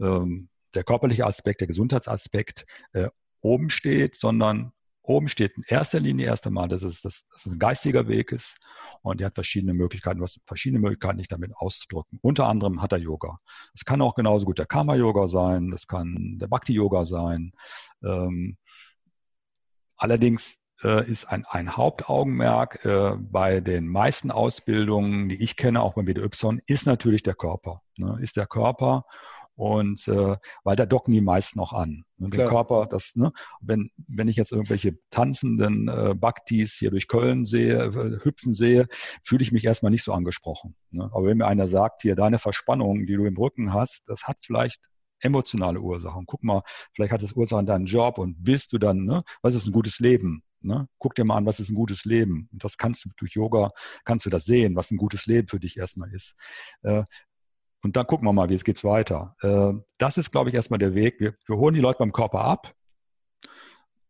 ähm, der körperliche Aspekt, der Gesundheitsaspekt äh, oben steht, sondern oben steht in erster Linie erst einmal, dass es, dass, dass es ein geistiger Weg ist und er hat verschiedene Möglichkeiten, was verschiedene Möglichkeiten nicht damit auszudrücken. Unter anderem hat er Yoga. Es kann auch genauso gut der Karma-Yoga sein, das kann der Bhakti-Yoga sein. Ähm, allerdings äh, ist ein, ein Hauptaugenmerk äh, bei den meisten Ausbildungen, die ich kenne, auch beim BDY, ist natürlich der Körper. Ne? Ist der Körper und äh, weil da docken die meisten auch an. Und der Körper, das, ne, wenn, wenn ich jetzt irgendwelche tanzenden äh, Bhaktis hier durch Köln sehe, äh, hüpfen sehe, fühle ich mich erstmal nicht so angesprochen. Ne? Aber wenn mir einer sagt, hier deine Verspannung, die du im Rücken hast, das hat vielleicht emotionale Ursachen. Guck mal, vielleicht hat es Ursachen deinen Job und bist du dann, ne, was ist ein gutes Leben? Ne? Guck dir mal an, was ist ein gutes Leben? Und das kannst du durch Yoga, kannst du das sehen, was ein gutes Leben für dich erstmal ist. Äh, und dann gucken wir mal, wie es geht weiter. Äh, das ist, glaube ich, erstmal der Weg. Wir, wir holen die Leute beim Körper ab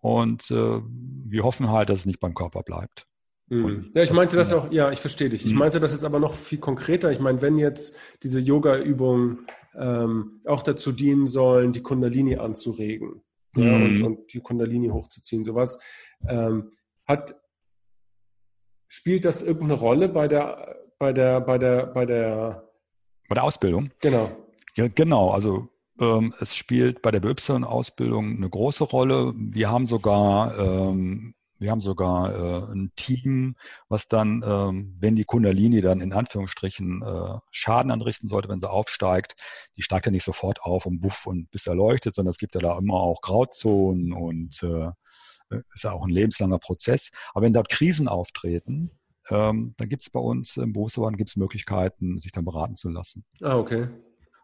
und äh, wir hoffen halt, dass es nicht beim Körper bleibt. Mhm. Ja, ich meinte das auch, ja, ich verstehe dich. Ich mhm. meinte das jetzt aber noch viel konkreter. Ich meine, wenn jetzt diese Yoga-Übungen ähm, auch dazu dienen sollen, die Kundalini anzuregen mhm. ja, und, und, die Kundalini hochzuziehen, sowas, ähm, hat, spielt das irgendeine Rolle bei der, bei der, bei der, bei der bei der Ausbildung? Genau. Ja, genau. Also ähm, es spielt bei der BY-Ausbildung eine große Rolle. Wir haben sogar, ähm, wir haben sogar äh, ein Team, was dann, ähm, wenn die Kundalini dann in Anführungsstrichen äh, Schaden anrichten sollte, wenn sie aufsteigt, die steigt ja nicht sofort auf und buff und bis erleuchtet, sondern es gibt ja da immer auch Grauzonen und äh, ist ja auch ein lebenslanger Prozess. Aber wenn dort Krisen auftreten, ähm, dann gibt es bei uns im Berufsverband gibt's Möglichkeiten, sich dann beraten zu lassen. Ah, okay.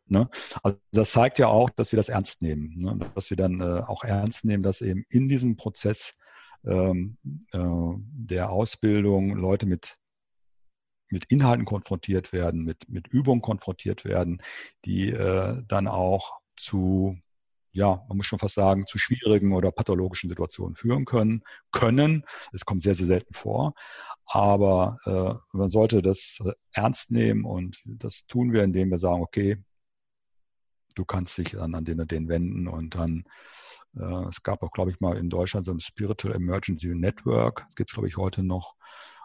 Ne? Also das zeigt ja auch, dass wir das ernst nehmen, ne? dass wir dann äh, auch ernst nehmen, dass eben in diesem Prozess ähm, äh, der Ausbildung Leute mit mit Inhalten konfrontiert werden, mit, mit Übungen konfrontiert werden, die äh, dann auch zu ja, man muss schon fast sagen, zu schwierigen oder pathologischen Situationen führen können. Können. Es kommt sehr, sehr selten vor. Aber äh, man sollte das ernst nehmen und das tun wir, indem wir sagen, okay, du kannst dich dann an den und den wenden und dann äh, es gab auch, glaube ich, mal in Deutschland so ein Spiritual Emergency Network. Das gibt es, glaube ich, heute noch.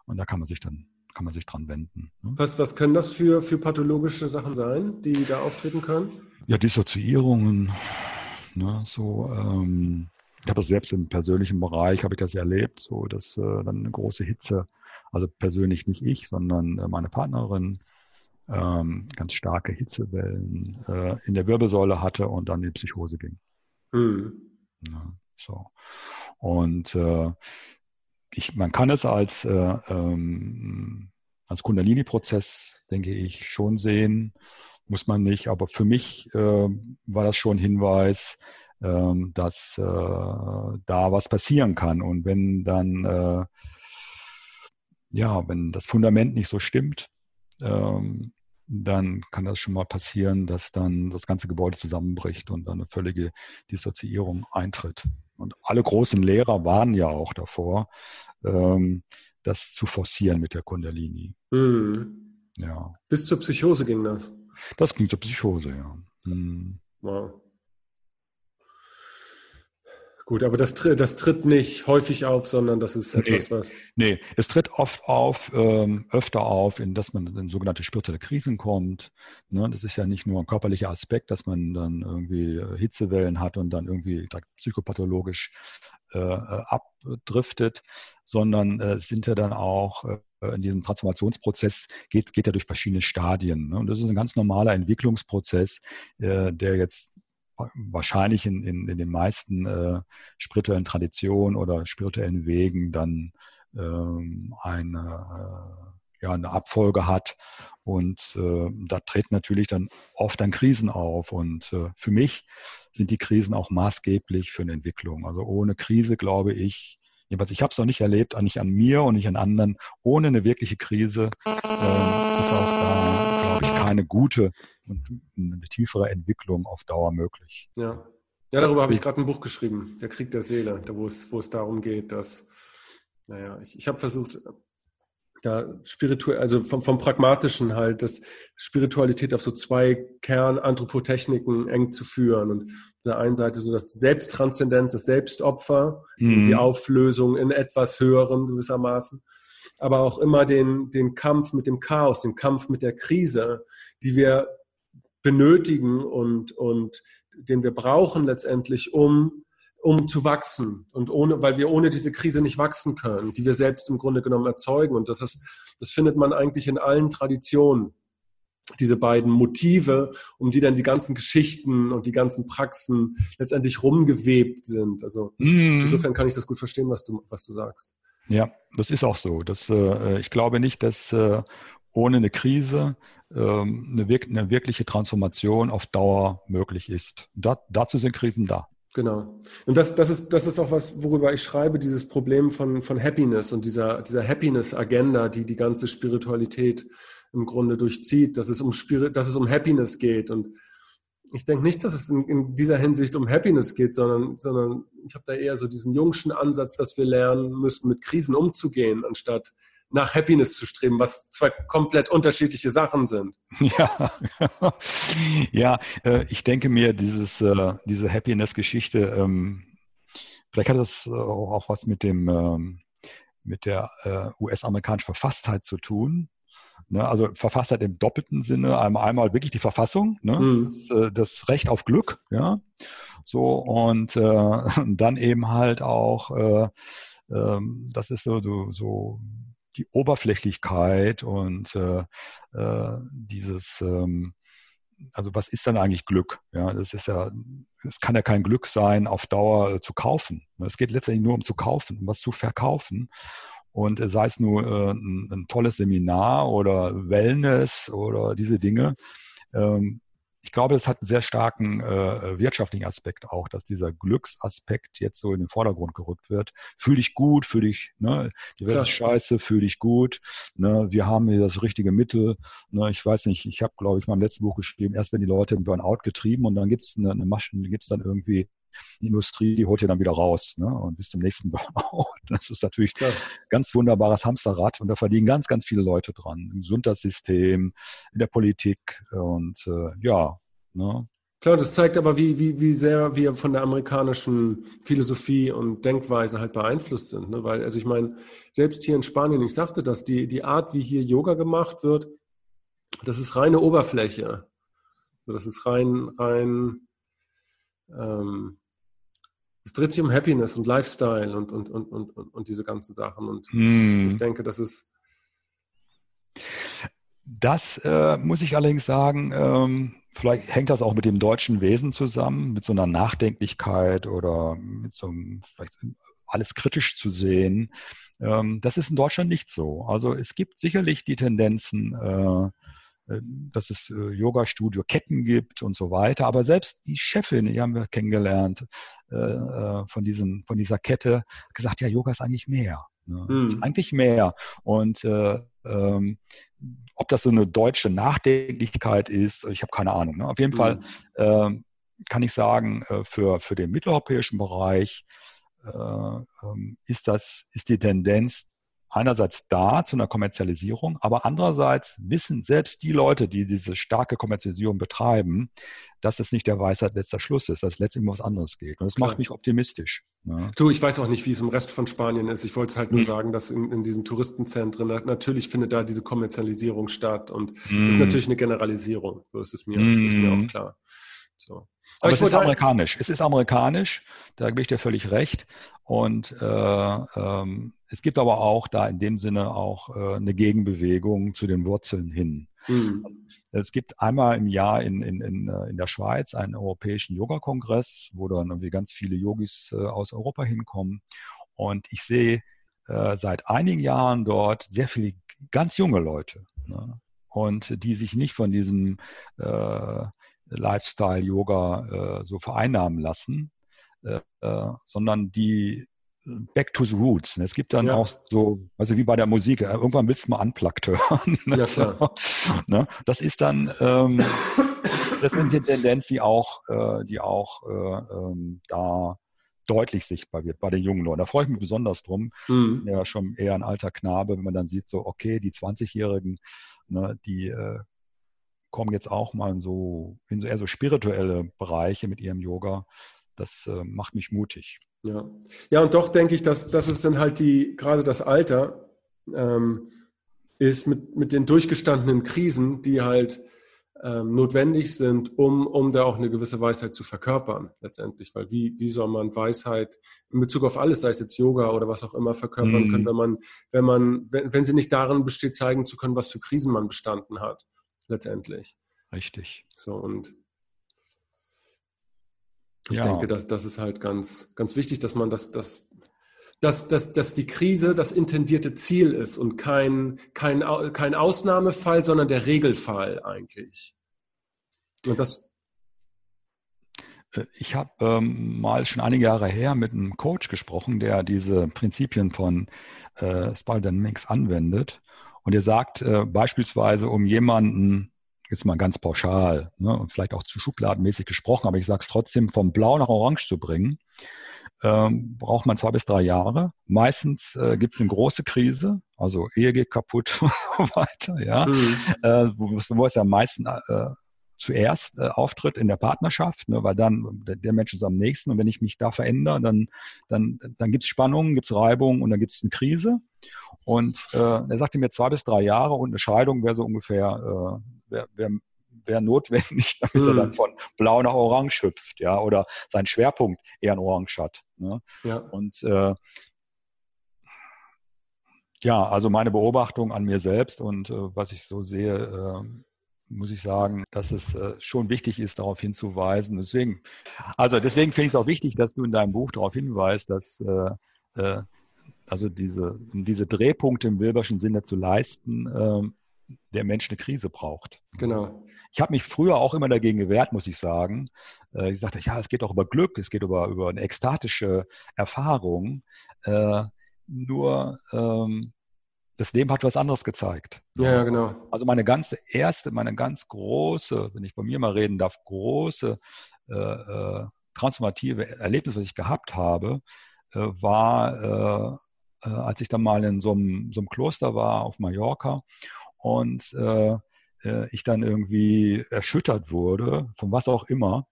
Und da kann man sich dann kann man sich dran wenden. Ne? Was, was können das für, für pathologische Sachen sein, die da auftreten können? Ja, Dissoziierungen, Ne? So, ähm, ich habe das selbst im persönlichen Bereich, habe ich das erlebt, so dass äh, dann eine große Hitze, also persönlich nicht ich, sondern äh, meine Partnerin, ähm, ganz starke Hitzewellen äh, in der Wirbelsäule hatte und dann in die Psychose ging. Mhm. Ja, so. Und äh, ich, man kann es als, äh, ähm, als Kundalini-Prozess, denke ich, schon sehen muss man nicht. Aber für mich äh, war das schon ein Hinweis, äh, dass äh, da was passieren kann. Und wenn dann, äh, ja, wenn das Fundament nicht so stimmt, ähm, dann kann das schon mal passieren, dass dann das ganze Gebäude zusammenbricht und dann eine völlige Dissoziierung eintritt. Und alle großen Lehrer waren ja auch davor, ähm, das zu forcieren mit der Kundalini. Mhm. Ja. Bis zur Psychose ging das. Das klingt zur Psychose, ja. Hm. Wow. Gut, aber das, das tritt nicht häufig auf, sondern das ist etwas, nee, was. Nee, es tritt oft auf, ähm, öfter auf, in dass man in sogenannte spirituelle Krisen kommt. Ne? Das ist ja nicht nur ein körperlicher Aspekt, dass man dann irgendwie äh, Hitzewellen hat und dann irgendwie psychopathologisch äh, äh, abdriftet, sondern äh, sind ja dann auch äh, in diesem Transformationsprozess geht, geht er durch verschiedene Stadien. Ne? Und das ist ein ganz normaler Entwicklungsprozess, äh, der jetzt wahrscheinlich in, in, in den meisten äh, spirituellen Traditionen oder spirituellen Wegen dann ähm, eine, ja eine Abfolge hat. Und äh, da treten natürlich dann oft dann Krisen auf. Und äh, für mich sind die Krisen auch maßgeblich für eine Entwicklung. Also ohne Krise glaube ich, jedenfalls ich habe es noch nicht erlebt, nicht an mir und nicht an anderen, ohne eine wirkliche Krise äh, ist auch da, glaube ich, keine gute und eine tiefere Entwicklung auf Dauer möglich. Ja. Ja, darüber habe ich gerade ein Buch geschrieben, Der Krieg der Seele, wo es, wo es darum geht, dass, naja, ich, ich habe versucht, da spirituell, also vom, vom Pragmatischen halt, dass Spiritualität auf so zwei Kernanthropotechniken eng zu führen. Und auf der einen Seite so das Selbsttranszendenz, das Selbstopfer, mhm. die Auflösung in etwas Höheren gewissermaßen, aber auch immer den, den Kampf mit dem Chaos, den Kampf mit der Krise, die wir benötigen und, und den wir brauchen letztendlich, um, um zu wachsen und ohne, weil wir ohne diese Krise nicht wachsen können, die wir selbst im Grunde genommen erzeugen. Und das ist, das findet man eigentlich in allen Traditionen. Diese beiden Motive, um die dann die ganzen Geschichten und die ganzen Praxen letztendlich rumgewebt sind. Also mhm. insofern kann ich das gut verstehen, was du, was du sagst. Ja, das ist auch so. Das, äh, ich glaube nicht, dass äh, ohne eine Krise ähm, eine, wirk eine, wirkliche Transformation auf Dauer möglich ist. Da, dazu sind Krisen da. Genau. Und das, das, ist, das ist auch was, worüber ich schreibe, dieses Problem von, von Happiness und dieser, dieser Happiness-Agenda, die die ganze Spiritualität im Grunde durchzieht, dass es um, Spirit, dass es um Happiness geht. Und ich denke nicht, dass es in, in, dieser Hinsicht um Happiness geht, sondern, sondern ich habe da eher so diesen jungschen Ansatz, dass wir lernen müssen, mit Krisen umzugehen, anstatt nach Happiness zu streben, was zwei komplett unterschiedliche Sachen sind. Ja, ja äh, ich denke mir, dieses, äh, diese Happiness-Geschichte, ähm, vielleicht hat das äh, auch was mit dem ähm, mit der US-amerikanischen Verfasstheit zu tun. Ne? Also Verfasstheit im doppelten Sinne, einmal, wirklich die Verfassung, ne? Mhm. das, das, Recht auf Glück, ja, so und äh, dann eben halt auch, äh, äh, das ist so, so, so die Oberflächlichkeit und äh, äh, dieses, ähm, also was ist dann eigentlich Glück? Ja, das ist ja, es kann ja kein Glück sein, auf Dauer äh, zu kaufen. Es geht letztendlich nur um zu kaufen, um was zu verkaufen. Und sei es nur äh, ein, ein, tolles Seminar oder Wellness oder diese Dinge. Ähm, ich glaube, das hat einen sehr starken äh, wirtschaftlichen Aspekt auch, dass dieser Glücksaspekt jetzt so in den Vordergrund gerückt wird. Fühl dich gut, fühl dich, ne, die Welt Klar. ist scheiße, fühl dich gut. Ne, wir haben hier das richtige Mittel. Ne, ich weiß nicht, ich habe, glaube ich, mal im letzten Buch geschrieben, erst wenn die Leute im Burnout getrieben und dann gibt's eine, eine Maschine, gibt's dann irgendwie die Industrie, die holt ihr dann wieder raus ne? und bis zum nächsten Burnout. Das ist natürlich Klar. ganz wunderbares Hamsterrad und da verdienen ganz, ganz viele Leute dran. Im Gesundheitssystem, in der Politik und äh, ja. Ne? Klar, das zeigt aber, wie, wie, wie sehr wir von der amerikanischen Philosophie und Denkweise halt beeinflusst sind. Ne? Weil, also ich meine, selbst hier in Spanien, ich sagte das, die, die Art, wie hier Yoga gemacht wird, das ist reine Oberfläche. Das ist rein, rein ähm, es dreht sich um Happiness und Lifestyle und, und, und, und, und diese ganzen Sachen. Und mm. ich denke, das ist. Das äh, muss ich allerdings sagen, ähm, vielleicht hängt das auch mit dem deutschen Wesen zusammen, mit so einer Nachdenklichkeit oder mit so einem, vielleicht alles kritisch zu sehen. Ähm, das ist in Deutschland nicht so. Also es gibt sicherlich die Tendenzen, äh, dass es äh, Yoga-Studio-Ketten gibt und so weiter. Aber selbst die Chefin, die haben wir kennengelernt, äh, von, diesen, von dieser Kette, gesagt, ja, Yoga ist eigentlich mehr. Ne? Ist eigentlich mehr. Und äh, ähm, ob das so eine deutsche Nachdenklichkeit ist, ich habe keine Ahnung. Ne? Auf jeden mhm. Fall äh, kann ich sagen, äh, für, für den mitteleuropäischen Bereich äh, ähm, ist das, ist die Tendenz einerseits da zu einer Kommerzialisierung, aber andererseits wissen selbst die Leute, die diese starke Kommerzialisierung betreiben, dass es nicht der Weisheit letzter Schluss ist, dass es letztendlich um was anderes geht. Und das Klar. macht mich optimistisch. Ja. Du, ich weiß auch nicht, wie es im Rest von Spanien ist. Ich wollte halt nur hm. sagen, dass in, in, diesen Touristenzentren natürlich findet da diese Kommerzialisierung statt und hm. das ist natürlich eine Generalisierung. So ist es mir, hm. ist mir auch klar. So. Aber, Aber es ist amerikanisch. Es ist amerikanisch, da gebe ich dir völlig recht. Und äh, ähm, es gibt aber auch da in dem Sinne auch äh, eine Gegenbewegung zu den Wurzeln hin. Mhm. Es gibt einmal im Jahr in, in, in, äh, in der Schweiz einen europäischen Yoga-Kongress, wo dann irgendwie ganz viele Yogis äh, aus Europa hinkommen. Und ich sehe äh, seit einigen Jahren dort sehr viele ganz junge Leute. Ne? Und die sich nicht von diesem äh, Lifestyle-Yoga äh, so vereinnahmen lassen, äh, äh sondern die back to the roots. Ne? Es gibt dann ja. auch so, also wie bei der Musik, äh, irgendwann willst du mal unplugged hören. Ne? Ja, klar. ne? Das ist dann, ähm, das sind die Tendenz, die auch, äh, die auch äh, ähm, da deutlich sichtbar wird bei den jungen Leuten. Da freue ich mich besonders drum. Mhm. Ja, schon eher ein alter Knabe, wenn man dann sieht, so, okay, die 20-Jährigen, ne, die äh, kommen jetzt auch mal in so, in so eher so spirituelle Bereiche mit ihrem Yoga. Das äh, macht mich mutig. Ja. ja, und doch denke ich, dass, dass es dann halt die, gerade das Alter ähm, ist mit, mit den durchgestandenen Krisen, die halt ähm, notwendig sind, um, um da auch eine gewisse Weisheit zu verkörpern, letztendlich. Weil wie, wie soll man Weisheit in Bezug auf alles, sei es jetzt Yoga oder was auch immer, verkörpern mhm. können, wenn man, wenn man, wenn, wenn sie nicht darin besteht, zeigen zu können, was für Krisen man bestanden hat, letztendlich. Richtig. So, und ich ja. denke, dass das ist halt ganz, ganz wichtig, dass man das, das, dass, dass, dass die Krise das intendierte Ziel ist und kein, kein, kein Ausnahmefall, sondern der Regelfall eigentlich. Und das. Äh, ich habe ähm, mal schon einige Jahre her mit einem Coach gesprochen, der diese Prinzipien von äh, Spiral Dynamics anwendet. Und er sagt äh, beispielsweise, um jemanden jetzt mal ganz pauschal ne, und vielleicht auch zu schubladenmäßig gesprochen, aber ich sage es trotzdem, vom Blau nach Orange zu bringen, ähm, braucht man zwei bis drei Jahre. Meistens äh, gibt es eine große Krise, also Ehe geht kaputt und so weiter, ja, mhm. äh, wo, wo es ja am meisten äh, zuerst äh, auftritt in der Partnerschaft, ne, weil dann der, der, Mensch ist am nächsten und wenn ich mich da verändere, dann, dann, dann gibt es Spannungen, gibt es Reibung und dann gibt es eine Krise. Und äh, er sagte mir zwei bis drei Jahre und eine Scheidung wäre so ungefähr äh, wäre wär, wär notwendig, damit hm. er dann hm. von blau nach orange hüpft, ja, oder seinen Schwerpunkt eher in orange hat. Ne? Ja. Und äh, ja, also meine Beobachtung an mir selbst und äh, was ich so sehe, äh, muss ich sagen, dass es äh, schon wichtig ist, darauf hinzuweisen. Deswegen, also deswegen finde ich es auch wichtig, dass du in deinem Buch darauf hinweist, dass äh, äh, also diese, diese Drehpunkte im Wilberschen Sinne zu leisten, ähm, der Mensch eine Krise braucht. Genau. Ich habe mich früher auch immer dagegen gewehrt, muss ich sagen. Äh, ich sagte, ja, es geht auch über Glück, es geht über, über eine ekstatische Erfahrung. Äh, nur ähm, das Leben hat was anderes gezeigt. Ja, ja, genau. Also meine ganze erste, meine ganz große, wenn ich von mir mal reden darf, große äh, äh, transformative Erlebnis, was ich gehabt habe, äh, war, äh, als ich dann mal in so einem, so einem Kloster war auf Mallorca und äh, äh, ich dann irgendwie erschüttert wurde, von was auch immer.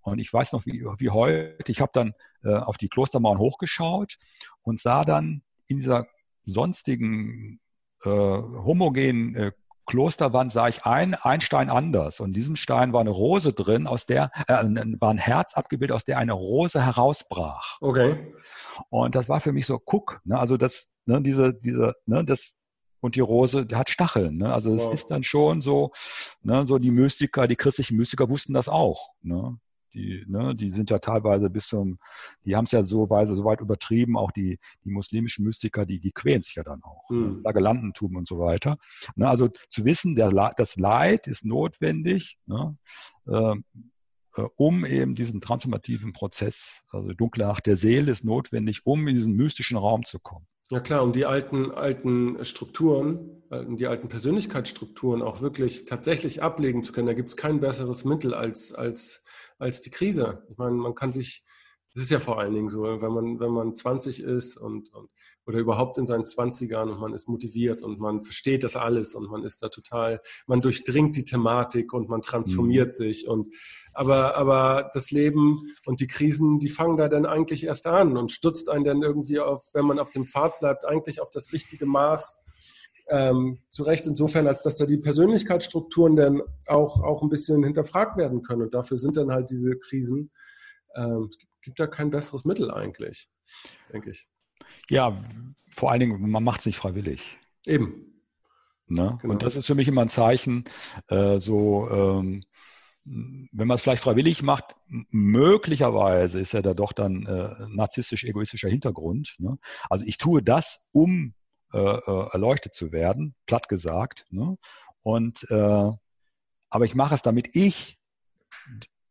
Und ich weiß noch wie, wie heute, ich habe dann äh, auf die Klostermauern hochgeschaut und sah dann in dieser sonstigen äh, homogenen äh, Klosterwand sah ich ein, ein Stein anders. Und in diesem Stein war eine Rose drin, aus der, äh, war ein Herz abgebildet, aus der eine Rose herausbrach. Okay. Und das war für mich so, guck, ne, also das, ne, diese, diese, ne, das, und die Rose die hat Stacheln. Ne? Also es wow. ist dann schon so, ne, so die Mystiker, die christlichen Mystiker wussten das auch. Ne? Die, ne, die sind ja teilweise bis zum, die haben es ja so weise so weit übertrieben, auch die, die muslimischen Mystiker, die, die quälen sich ja dann auch. Mhm. Ne? Hm. Lagelandentum und so weiter. Ne, also zu wissen, der, das Leid ist notwendig, ne, ähm, äh, um eben diesen transformativen Prozess, also dunkle Nacht der Seele ist notwendig, um in diesen mystischen Raum zu kommen. Ja klar, um die alten, alten Strukturen, um die alten Persönlichkeitsstrukturen auch wirklich tatsächlich ablegen zu können, da gibt es kein besseres Mittel als, als, als die Krise. Ich meine, man kann sich das ist ja vor allen Dingen so, wenn man, wenn man 20 ist und, und oder überhaupt in seinen 20ern und man ist motiviert und man versteht das alles und man ist da total, man durchdringt die Thematik und man transformiert mhm. sich und aber, aber das Leben und die Krisen, die fangen da dann eigentlich erst an und stutzt einen dann irgendwie auf, wenn man auf dem Pfad bleibt, eigentlich auf das richtige Maß ähm, zurecht, insofern, als dass da die Persönlichkeitsstrukturen dann auch, auch ein bisschen hinterfragt werden können. Und dafür sind dann halt diese Krisen. Ähm, gibt da kein besseres Mittel eigentlich, denke ich. Ja, vor allen Dingen, man macht es nicht freiwillig. Eben. Ne? Genau. Und das ist für mich immer ein Zeichen, äh, so, ähm, wenn man es vielleicht freiwillig macht, möglicherweise ist ja da doch dann äh, narzisstisch-egoistischer Hintergrund. Ne? Also ich tue das, um äh, äh, erleuchtet zu werden, platt gesagt. Ne? Und äh, aber ich mache es, damit ich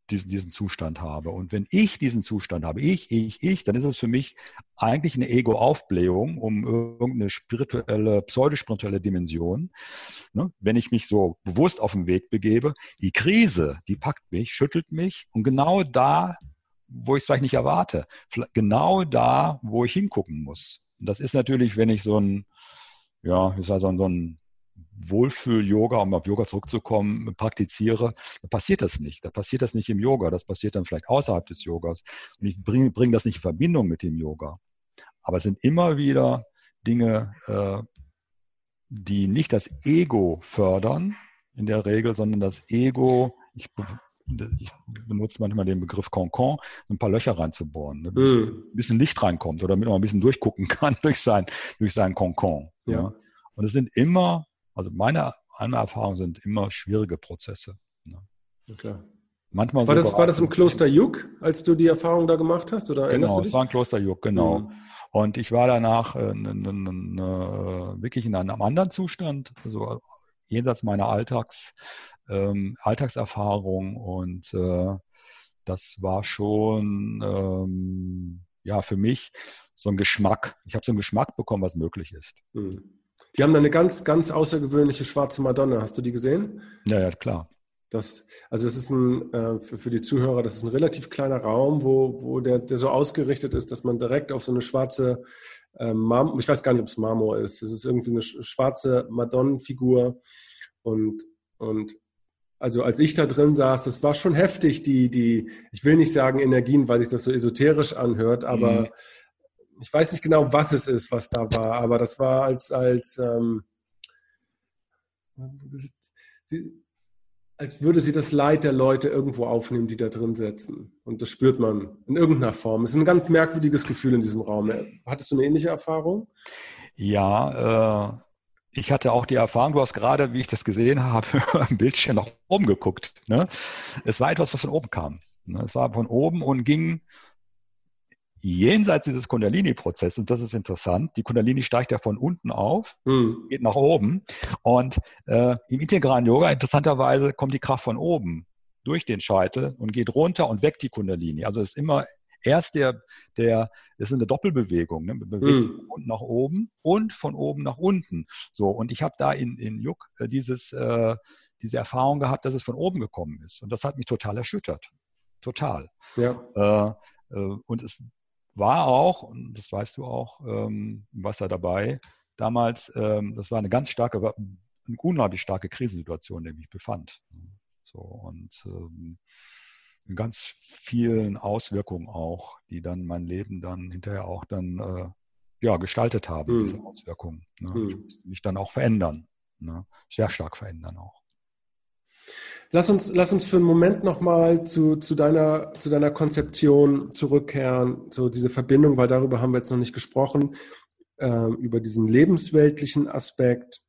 diesen, diesen Zustand habe. Und wenn ich diesen Zustand habe, ich, ich, ich, dann ist es für mich eigentlich eine Ego-Aufblähung um irgendeine spirituelle, pseudospirituelle Dimension. Ne? Wenn ich mich so bewusst auf den Weg begebe, die Krise, die packt mich, schüttelt mich und genau da, wo ich es vielleicht nicht erwarte, genau da, wo ich hingucken muss. Und das ist natürlich, wenn ich so ein, ja, ich sag so ein, Wohlfühl-Yoga, um auf Yoga zurückzukommen, praktiziere, dann passiert das nicht. Da passiert das nicht im Yoga. Das passiert dann vielleicht außerhalb des Yogas. Und ich bringe bring das nicht in Verbindung mit dem Yoga. Aber es sind immer wieder Dinge, äh, die nicht das Ego fördern, in der Regel, sondern das Ego, ich, ich benutze manchmal den Begriff Concon, ein paar Löcher reinzubohren, ne, bis mm. ein bisschen Licht reinkommt oder damit man ein bisschen durchgucken kann durch sein, durch sein Concon. Ja. ja. Und es sind immer also meine, meine Erfahrungen sind immer schwierige Prozesse. Ne? Ja, klar. Manchmal war, das, war das im Kloster Juck, als du die Erfahrung da gemacht hast? Oder genau, es war im Kloster Juck, genau. Mhm. Und ich war danach äh, wirklich in einem anderen Zustand, also jenseits meiner Alltags, ähm, Alltagserfahrung. Und äh, das war schon ähm, ja für mich so ein Geschmack. Ich habe so einen Geschmack bekommen, was möglich ist. Mhm. Die haben da eine ganz, ganz außergewöhnliche schwarze Madonna. Hast du die gesehen? Ja, ja, klar. Das, also es ist ein, äh, für, für die Zuhörer, das ist ein relativ kleiner Raum, wo, wo der, der so ausgerichtet ist, dass man direkt auf so eine schwarze äh, Marmor, ich weiß gar nicht, ob es Marmor ist, es ist irgendwie eine schwarze Madonnenfigur und, und also als ich da drin saß, das war schon heftig, die, die, ich will nicht sagen Energien, weil sich das so esoterisch anhört, aber mhm ich weiß nicht genau, was es ist, was da war, aber das war als, als, ähm, als würde sie das Leid der Leute irgendwo aufnehmen, die da drin sitzen. Und das spürt man in irgendeiner Form. Es ist ein ganz merkwürdiges Gefühl in diesem Raum. Hattest du eine ähnliche Erfahrung? Ja, äh, ich hatte auch die Erfahrung, du hast gerade, wie ich das gesehen habe, am Bildschirm nach oben geguckt. Ne? Es war etwas, was von oben kam. Ne? Es war von oben und ging jenseits dieses Kundalini-Prozesses, und das ist interessant, die Kundalini steigt ja von unten auf, mhm. geht nach oben. Und äh, im integralen Yoga, interessanterweise, kommt die Kraft von oben durch den Scheitel und geht runter und weg die Kundalini. Also es ist immer erst der, der, ist eine Doppelbewegung, ne? bewegt sich von unten nach oben und von oben nach unten. So, und ich habe da in, in Juk äh, dieses, äh, diese Erfahrung gehabt, dass es von oben gekommen ist. Und das hat mich total erschüttert. Total. Ja. Äh, äh und es war auch, und das weißt du auch, ähm, Wasser dabei, damals, ähm, das war eine ganz starke, eine unglaublich starke Krisensituation, in der ich mich befand. So, und ähm, ganz vielen Auswirkungen auch, die dann mein Leben dann hinterher auch dann äh, ja, gestaltet haben, mhm. diese Auswirkungen. Ne? Mhm. Ich musste mich dann auch verändern, ne? sehr stark verändern auch. Lass uns, lass uns für einen Moment nochmal zu, zu, deiner, zu deiner Konzeption zurückkehren, so diese Verbindung, weil darüber haben wir jetzt noch nicht gesprochen, äh, über diesen lebensweltlichen Aspekt,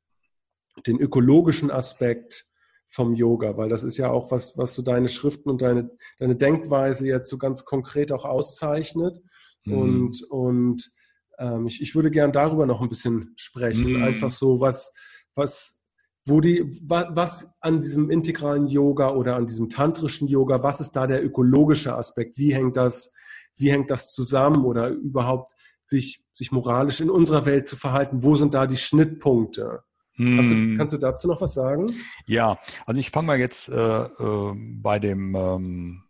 den ökologischen Aspekt vom Yoga, weil das ist ja auch was, was so deine Schriften und deine, deine Denkweise jetzt so ganz konkret auch auszeichnet. Mhm. Und, und ähm, ich, ich würde gern darüber noch ein bisschen sprechen. Mhm. Einfach so, was, was, wo die, was an diesem integralen Yoga oder an diesem tantrischen Yoga, was ist da der ökologische Aspekt? Wie hängt das, wie hängt das zusammen oder überhaupt sich, sich moralisch in unserer Welt zu verhalten? Wo sind da die Schnittpunkte? Hm. Kannst, du, kannst, du, dazu noch was sagen? Ja, also ich fange mal jetzt äh, äh, bei dem ähm,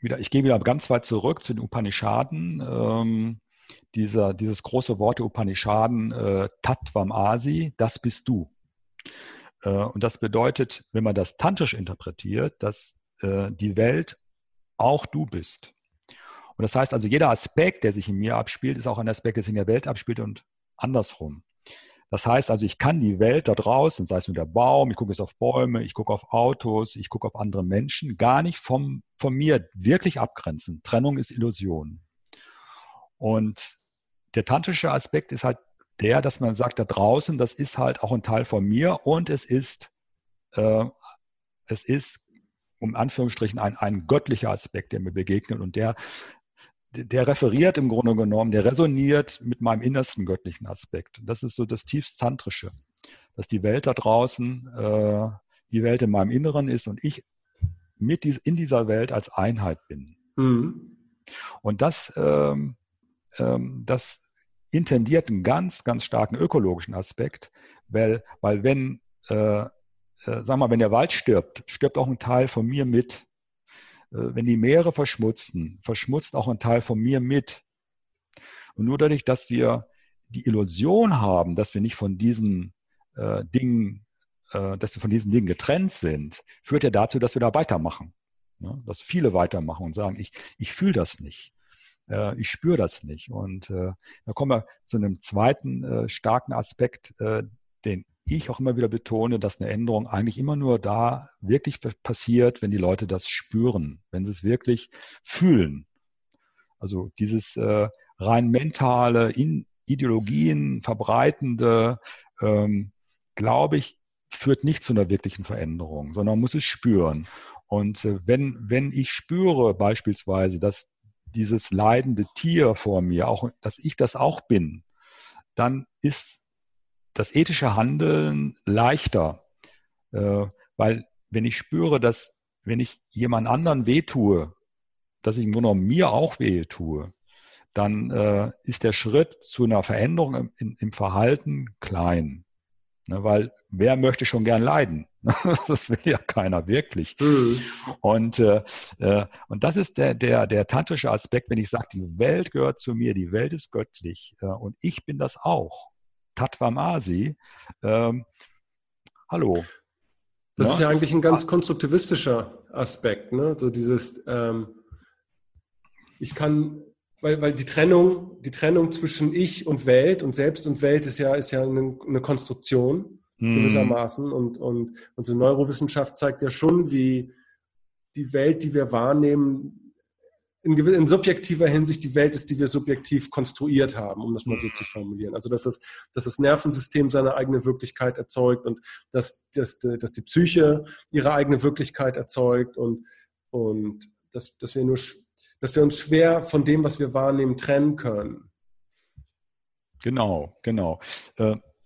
wieder, ich gehe wieder ganz weit zurück zu den Upanishaden. Ähm, dieser, dieses große Wort der Upanishaden, äh, Tattvam Asi, das bist du. Äh, und das bedeutet, wenn man das tantrisch interpretiert, dass äh, die Welt auch du bist. Und das heißt also, jeder Aspekt, der sich in mir abspielt, ist auch ein Aspekt, der sich in der Welt abspielt und andersrum. Das heißt also, ich kann die Welt da draußen, sei es nur der Baum, ich gucke jetzt auf Bäume, ich gucke auf Autos, ich gucke auf andere Menschen, gar nicht vom, von mir wirklich abgrenzen. Trennung ist Illusion. Und der tantrische Aspekt ist halt der, dass man sagt, da draußen, das ist halt auch ein Teil von mir und es ist, äh, es ist, um Anführungsstrichen, ein, ein göttlicher Aspekt, der mir begegnet und der der referiert im Grunde genommen, der resoniert mit meinem innersten göttlichen Aspekt. Das ist so das tiefst Tantrische, dass die Welt da draußen äh, die Welt in meinem Inneren ist und ich mit dies, in dieser Welt als Einheit bin. Mhm. Und das, ähm, ähm, das intendiert einen ganz, ganz starken ökologischen Aspekt, weil, weil wenn, äh, äh, sag mal, wenn der Wald stirbt, stirbt auch ein Teil von mir mit. Äh, wenn die Meere verschmutzen, verschmutzt auch ein Teil von mir mit. Und nur dadurch, dass wir die Illusion haben, dass wir nicht von diesen äh, Dingen, äh, dass wir von diesen Dingen getrennt sind, führt ja dazu, dass wir da weitermachen. Ja, dass viele weitermachen und sagen, ich, ich fühle das nicht. Äh, ich spüre das nicht. Und äh, da kommen wir zu einem zweiten äh, starken Aspekt, den ich auch immer wieder betone, dass eine Änderung eigentlich immer nur da wirklich passiert, wenn die Leute das spüren, wenn sie es wirklich fühlen. Also dieses äh, rein mentale, in Ideologien verbreitende, ähm, glaube ich, führt nicht zu einer wirklichen Veränderung, sondern muss es spüren. Und äh, wenn, wenn ich spüre beispielsweise, dass dieses leidende Tier vor mir, auch, dass ich das auch bin, dann ist das ethische Handeln leichter, äh, weil wenn ich spüre, dass wenn ich jemand anderen wehtue, dass ich im Grunde genommen mir auch weh tue, dann äh, ist der Schritt zu einer Veränderung im, im, im Verhalten klein. Ne, weil wer möchte schon gern leiden? das will ja keiner wirklich. Mhm. Und, äh, äh, und das ist der, der, der tantrische Aspekt, wenn ich sage, die Welt gehört zu mir, die Welt ist göttlich äh, und ich bin das auch. Tatvamasi. Ähm, hallo. Das ja? ist ja eigentlich ein ganz konstruktivistischer Aspekt, ne? So dieses, ähm, ich kann weil, weil die Trennung, die Trennung zwischen Ich und Welt und Selbst und Welt ist ja, ist ja eine, eine Konstruktion hm. gewissermaßen. Und, und unsere Neurowissenschaft zeigt ja schon, wie die Welt, die wir wahrnehmen, in, in, subjektiver Hinsicht die Welt ist, die wir subjektiv konstruiert haben, um das mal so zu formulieren. Also dass das, dass das Nervensystem seine eigene Wirklichkeit erzeugt und dass, dass, dass die Psyche ihre eigene Wirklichkeit erzeugt und, und dass, dass wir nur dass wir uns schwer von dem, was wir wahrnehmen, trennen können. Genau, genau.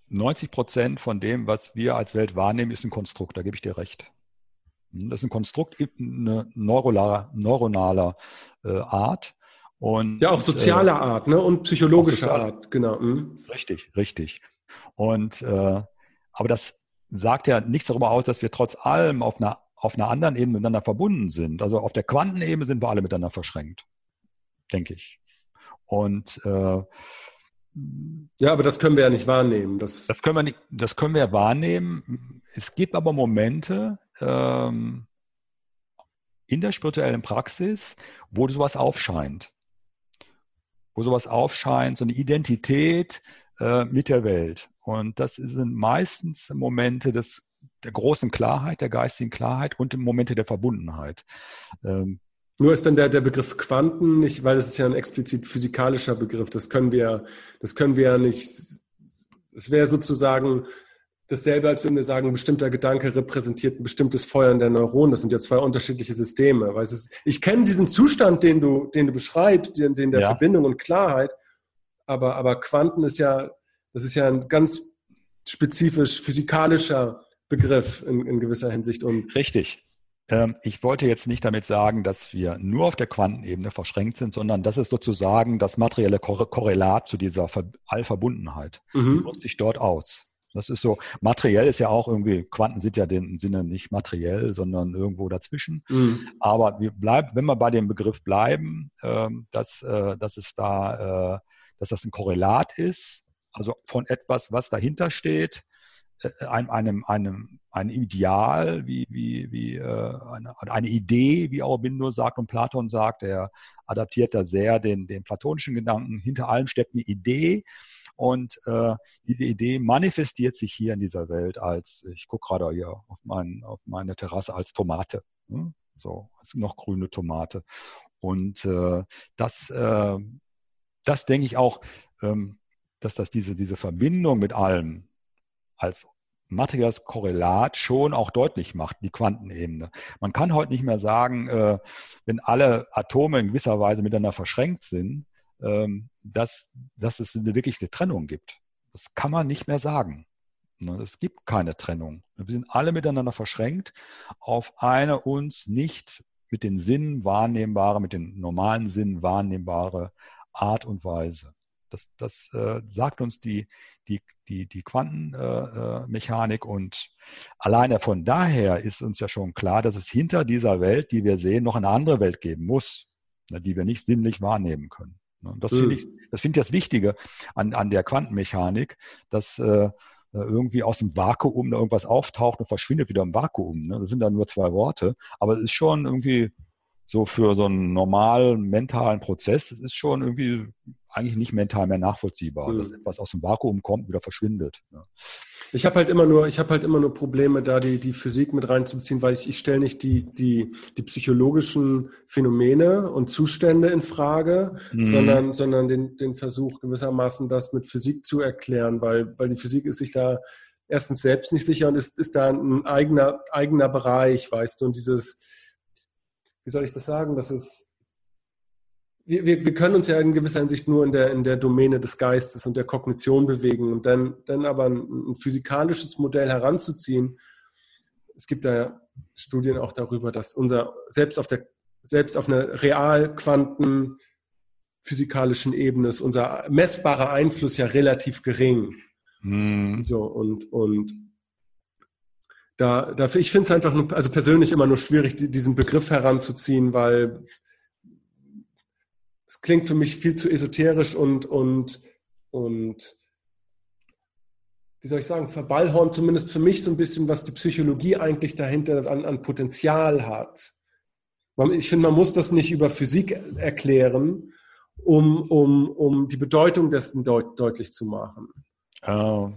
90 äh, Prozent von dem, was wir als Welt wahrnehmen, ist ein Konstrukt, da gebe ich dir recht. Hm, das ist ein Konstrukt, eine neuronaler, neuronaler äh, Art. Und, ja, auch soziale äh, Art ne? und psychologische Art, genau. Mhm. Richtig, richtig. Und äh, aber das sagt ja nichts darüber aus, dass wir trotz allem auf einer auf einer anderen Ebene miteinander verbunden sind. Also auf der Quantenebene sind wir alle miteinander verschränkt, denke ich. Und äh, ja, aber das können wir ja nicht wahrnehmen. Das, das können wir nicht, das können wir wahrnehmen. Es gibt aber Momente ähm, in der spirituellen Praxis, wo sowas aufscheint. Wo sowas aufscheint, so eine Identität äh, mit der Welt. Und das sind meistens Momente des der großen Klarheit, der geistigen Klarheit und Momente der Verbundenheit. Ähm, nur ist dann der, der Begriff Quanten nicht, weil das ist ja ein explizit physikalischer Begriff. Das können wir, das können wir ja nicht. Es wäre sozusagen dasselbe, als wenn wir sagen, ein bestimmter Gedanke repräsentiert ein bestimmtes Feuern der Neuronen. Das sind ja zwei unterschiedliche Systeme. Weißt du, ich kenne diesen Zustand, den du, den du beschreibst, den, den der ja. Verbindung und Klarheit. Aber, aber Quanten ist ja, das ist ja ein ganz spezifisch physikalischer Begriff in, in gewisser Hinsicht. Und Richtig. Ähm, ich wollte jetzt nicht damit sagen, dass wir nur auf der Quantenebene verschränkt sind, sondern das ist sozusagen das materielle Korrelat zu dieser Allverbundenheit. Mhm. Wirkt sich dort aus. Das ist so, materiell ist ja auch irgendwie, Quanten sind ja im Sinne nicht materiell, sondern irgendwo dazwischen. Mhm. Aber wir bleiben, wenn wir bei dem Begriff bleiben, ähm, dass, äh, dass es da, äh, dass das ein Korrelat ist, also von etwas, was dahinter steht, äh, einem, einem, einem, einem Ideal, wie, wie, wie eine, eine Idee, wie Aurobindo sagt und Platon sagt, er adaptiert da sehr den, den platonischen Gedanken. Hinter allem steckt eine Idee und äh, diese Idee manifestiert sich hier in dieser Welt als, ich gucke gerade hier auf, mein, auf meine Terrasse, als Tomate. Hm? So, als noch grüne Tomate. Und äh, das, äh, das denke ich auch, ähm, dass das diese, diese Verbindung mit allem, als materielles Korrelat schon auch deutlich macht, die Quantenebene. Man kann heute nicht mehr sagen, äh, wenn alle Atome in gewisser Weise miteinander verschränkt sind, dass, dass es eine wirkliche Trennung gibt. Das kann man nicht mehr sagen. Ne, es gibt keine Trennung. Wir sind alle miteinander verschränkt auf eine uns nicht mit den Sinnen wahrnehmbare, mit den normalen Sinnen wahrnehmbare Art und Weise. Das, das äh, sagt uns die, die, die, die Quantenmechanik äh, und alleine von daher ist uns ja schon klar, dass es hinter dieser Welt, die wir sehen, noch eine andere Welt geben muss, ne, die wir nicht sinnlich wahrnehmen können. Ne, das finde ich, das finde ich das Wichtige an, an der Quantenmechanik, dass äh, irgendwie aus dem Vakuum irgendwas auftaucht und verschwindet wieder im Vakuum. Ne? Das sind dann nur zwei Worte, aber es ist schon irgendwie so für so einen normalen mentalen Prozess, es ist schon irgendwie eigentlich nicht mental mehr nachvollziehbar, mhm. dass etwas aus dem Vakuum kommt, wieder verschwindet. Ja. Ich habe halt immer nur, ich habe halt immer nur Probleme, da die, die Physik mit reinzubeziehen, weil ich, ich stelle nicht die, die, die psychologischen Phänomene und Zustände in Frage, mhm. sondern, sondern den, den Versuch gewissermaßen das mit Physik zu erklären, weil, weil die Physik ist sich da erstens selbst nicht sicher und ist, ist da ein eigener, eigener Bereich, weißt du, und dieses, wie soll ich das sagen, das ist, wir, wir, wir können uns ja in gewisser Hinsicht nur in der, in der Domäne des Geistes und der Kognition bewegen und dann, dann aber ein, ein physikalisches Modell heranzuziehen. Es gibt da Studien auch darüber, dass unser, selbst auf der, selbst auf einer real quanten physikalischen Ebene ist unser messbarer Einfluss ja relativ gering. Hm. So, und, und da, dafür, ich finde es einfach nur, also persönlich immer nur schwierig, diesen Begriff heranzuziehen, weil es klingt für mich viel zu esoterisch und, und, und wie soll ich sagen, verballhorn zumindest für mich so ein bisschen, was die Psychologie eigentlich dahinter an, an Potenzial hat. Ich finde, man muss das nicht über Physik erklären, um, um, um die Bedeutung dessen deut deutlich zu machen. Oh,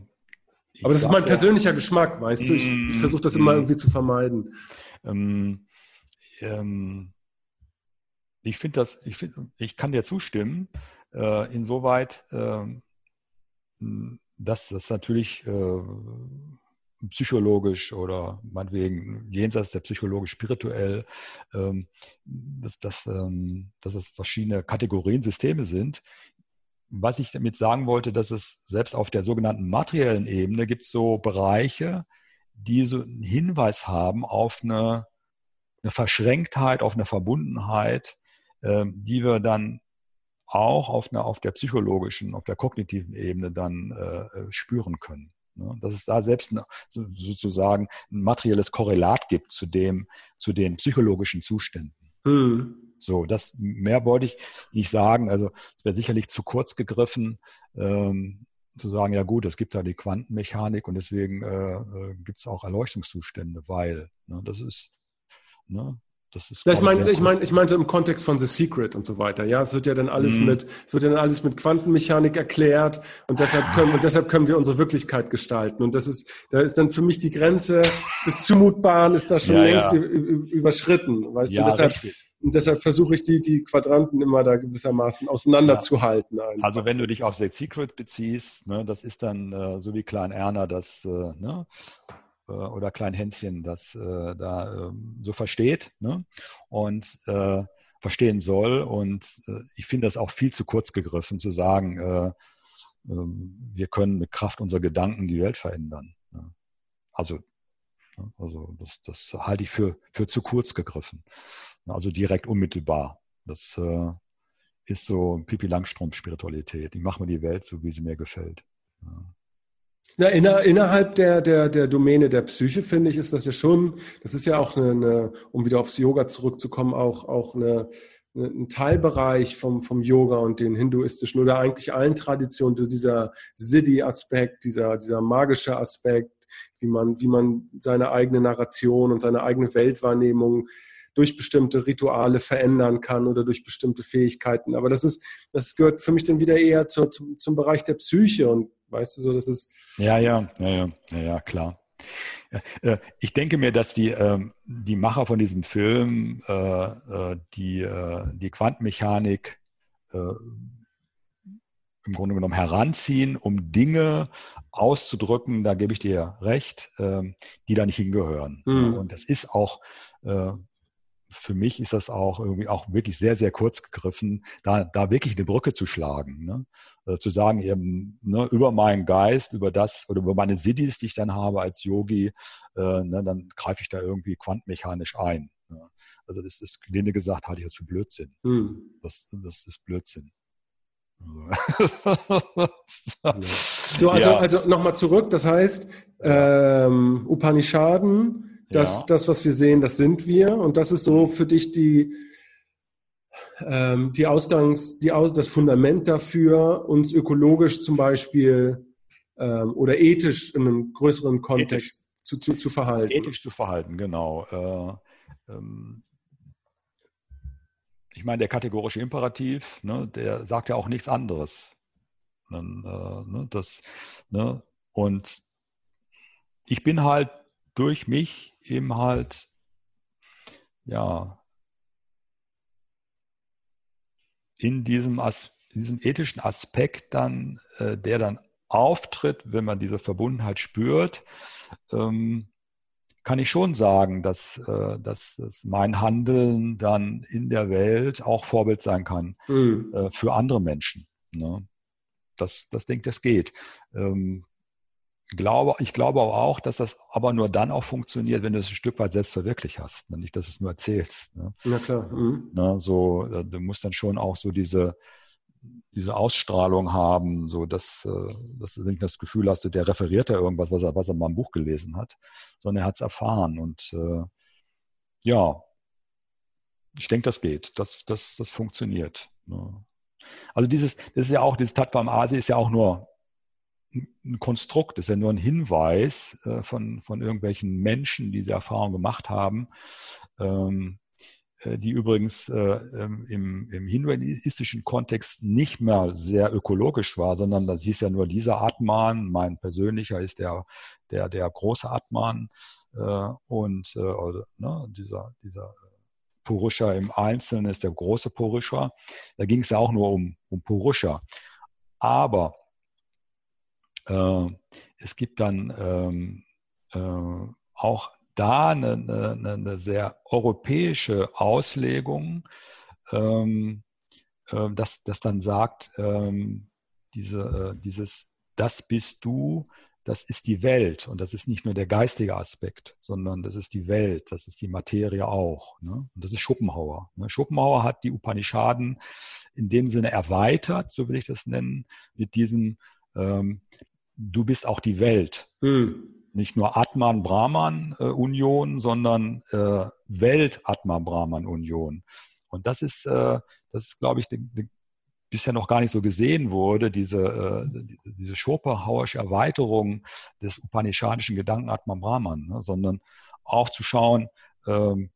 Aber das ist mein persönlicher Geschmack, weißt du? Ich, ich versuche das immer mm. irgendwie zu vermeiden. Ähm, ähm, ich finde das, ich, find, ich kann dir zustimmen, äh, insoweit, äh, dass das natürlich äh, psychologisch oder meinetwegen jenseits der psychologisch spirituell, ähm, dass, dass, ähm, dass es verschiedene Kategorien, Systeme sind. Was ich damit sagen wollte, dass es selbst auf der sogenannten materiellen Ebene gibt so Bereiche, die so einen Hinweis haben auf eine, eine Verschränktheit, auf eine Verbundenheit, die wir dann auch auf, einer, auf der psychologischen, auf der kognitiven Ebene dann äh, äh spüren können. Ne? Dass es da selbst eine, sozusagen ein materielles Korrelat gibt zu dem, zu den psychologischen Zuständen. Hm. So, das mehr wollte ich nicht sagen. Also es wäre sicherlich zu kurz gegriffen, ähm, zu sagen, ja gut, es gibt da die Quantenmechanik und deswegen äh, äh gibt es auch Erleuchtungszustände, weil ne, das ist, ne, das ist ja, ich meine, ich meine, ich meinte im Kontext von The Secret und so weiter. Ja, es wird ja dann alles mm. mit, es wird ja dann alles mit Quantenmechanik erklärt und deshalb können, und deshalb können wir unsere Wirklichkeit gestalten. Und das ist, da ist dann für mich die Grenze des Zumutbaren ist da schon ja, längst ja. überschritten, weißt ja, du? Deshalb, und deshalb versuche ich die, die Quadranten immer da gewissermaßen auseinanderzuhalten. Also wenn du dich auf The Secret beziehst, ne, das ist dann äh, so wie Klein Erna das, äh, ne, äh, oder Kleinhänschen das äh, da äh, so versteht ne? und äh, verstehen soll. Und äh, ich finde das auch viel zu kurz gegriffen, zu sagen, äh, ähm, wir können mit Kraft unserer Gedanken die Welt verändern. Ne? Also, ne? also das, das halte ich für, für zu kurz gegriffen. Also direkt unmittelbar. Das ist so Pipi Langstrumpf-Spiritualität. Ich mache mir die Welt so, wie sie mir gefällt. Ja. Na, inner, innerhalb der, der, der Domäne der Psyche, finde ich, ist das ja schon, das ist ja auch eine, eine um wieder aufs Yoga zurückzukommen, auch, auch eine, eine, ein Teilbereich vom, vom Yoga und den hinduistischen oder eigentlich allen Traditionen, dieser Siddhi-Aspekt, dieser, dieser magische Aspekt, wie man, wie man seine eigene Narration und seine eigene Weltwahrnehmung durch bestimmte Rituale verändern kann oder durch bestimmte Fähigkeiten. Aber das ist, das gehört für mich dann wieder eher zur, zum, zum Bereich der Psyche und Weißt du so, das ist. Ja, ja, ja, ja, ja, klar. Äh, ich denke mir, dass die, ähm, die Macher von diesem Film äh, äh, die, die Quantenmechanik im Grunde genommen heranziehen, um Dinge auszudrücken, da gebe ich dir recht, ähm, die da nicht hingehören. Mhm. Und das ist auch, äh, für mich ist das auch irgendwie auch wirklich sehr, sehr kurz gegriffen, da, da wirklich eine Brücke zu schlagen. Ne? Also zu sagen, eben ne, über meinen Geist, über das oder über meine Siddhis, die ich dann habe als Yogi, äh, ne, dann greife ich da irgendwie quantenmechanisch ein. Ne? Also das ist, gelinde gesagt, halte ich das für Blödsinn. Mhm. Das, das ist Blödsinn. so, also, ja. also nochmal zurück, das heißt, ähm, Upanishaden, das, ja. das, was wir sehen, das sind wir. Und das ist so für dich die, ähm, die Ausgangs-, die Aus das Fundament dafür, uns ökologisch zum Beispiel ähm, oder ethisch in einem größeren Kontext zu, zu, zu, verhalten. Ethisch zu verhalten, genau. Äh, ähm, ich meine, der kategorische Imperativ, ne, der sagt ja auch nichts anderes. Äh, ne, das, ne, und ich bin halt durch mich eben halt, ja, in diesem, As diesem ethischen Aspekt dann, äh, der dann auftritt, wenn man diese Verbundenheit spürt, ähm, kann ich schon sagen, dass, äh, dass, dass, mein Handeln dann in der Welt auch Vorbild sein kann mhm. äh, für andere Menschen. Ne? Das, das denke ich, das geht. Ähm, glaube, ich glaube auch, dass das aber nur dann auch funktioniert, wenn du es ein Stück weit selbst verwirklicht hast, ne? nicht, dass du es nur erzählst. Ne? Na klar. Mhm. Ne? So, du musst dann schon auch so diese, diese Ausstrahlung haben, so dass, äh, dass du nicht das Gefühl hast, der referiert da irgendwas, was er, was er mal im Buch gelesen hat, sondern er hat es erfahren. Und äh, ja, ich denke, das geht. Das, das, das funktioniert. Ne? Also dieses, das ist ja auch, dieses Tatvam Asi ist ja auch nur ein Konstrukt, ist ja nur ein Hinweis äh, von, von irgendwelchen Menschen, die diese Erfahrung gemacht haben. Ähm, äh, die übrigens äh, ähm, im, im hinduistischen Kontext nicht mehr sehr ökologisch war, sondern das hieß ja nur dieser Atman, mein persönlicher ist der, der, der große Atman und oder, ne, dieser, dieser Purusha im Einzelnen ist der große Purusha. Da ging es ja auch nur um, um Purusha. Aber es gibt dann ähm, äh, auch da eine, eine, eine sehr europäische Auslegung, ähm, äh, dass das dann sagt, ähm, diese, äh, dieses Das bist du, das ist die Welt und das ist nicht nur der geistige Aspekt, sondern das ist die Welt, das ist die Materie auch. Ne? Und das ist Schopenhauer. Ne? Schopenhauer hat die Upanishaden in dem Sinne erweitert, so will ich das nennen, mit diesem ähm, Du bist auch die Welt. Hm nicht nur Atman-Brahman-Union, sondern äh, Welt-Atman-Brahman-Union. Und das ist, äh, das ist, glaube ich, die, die bisher noch gar nicht so gesehen wurde, diese, äh, diese Schopenhauerische Erweiterung des upanishadischen Gedanken Atman Brahman, ne, sondern auch zu schauen, ähm,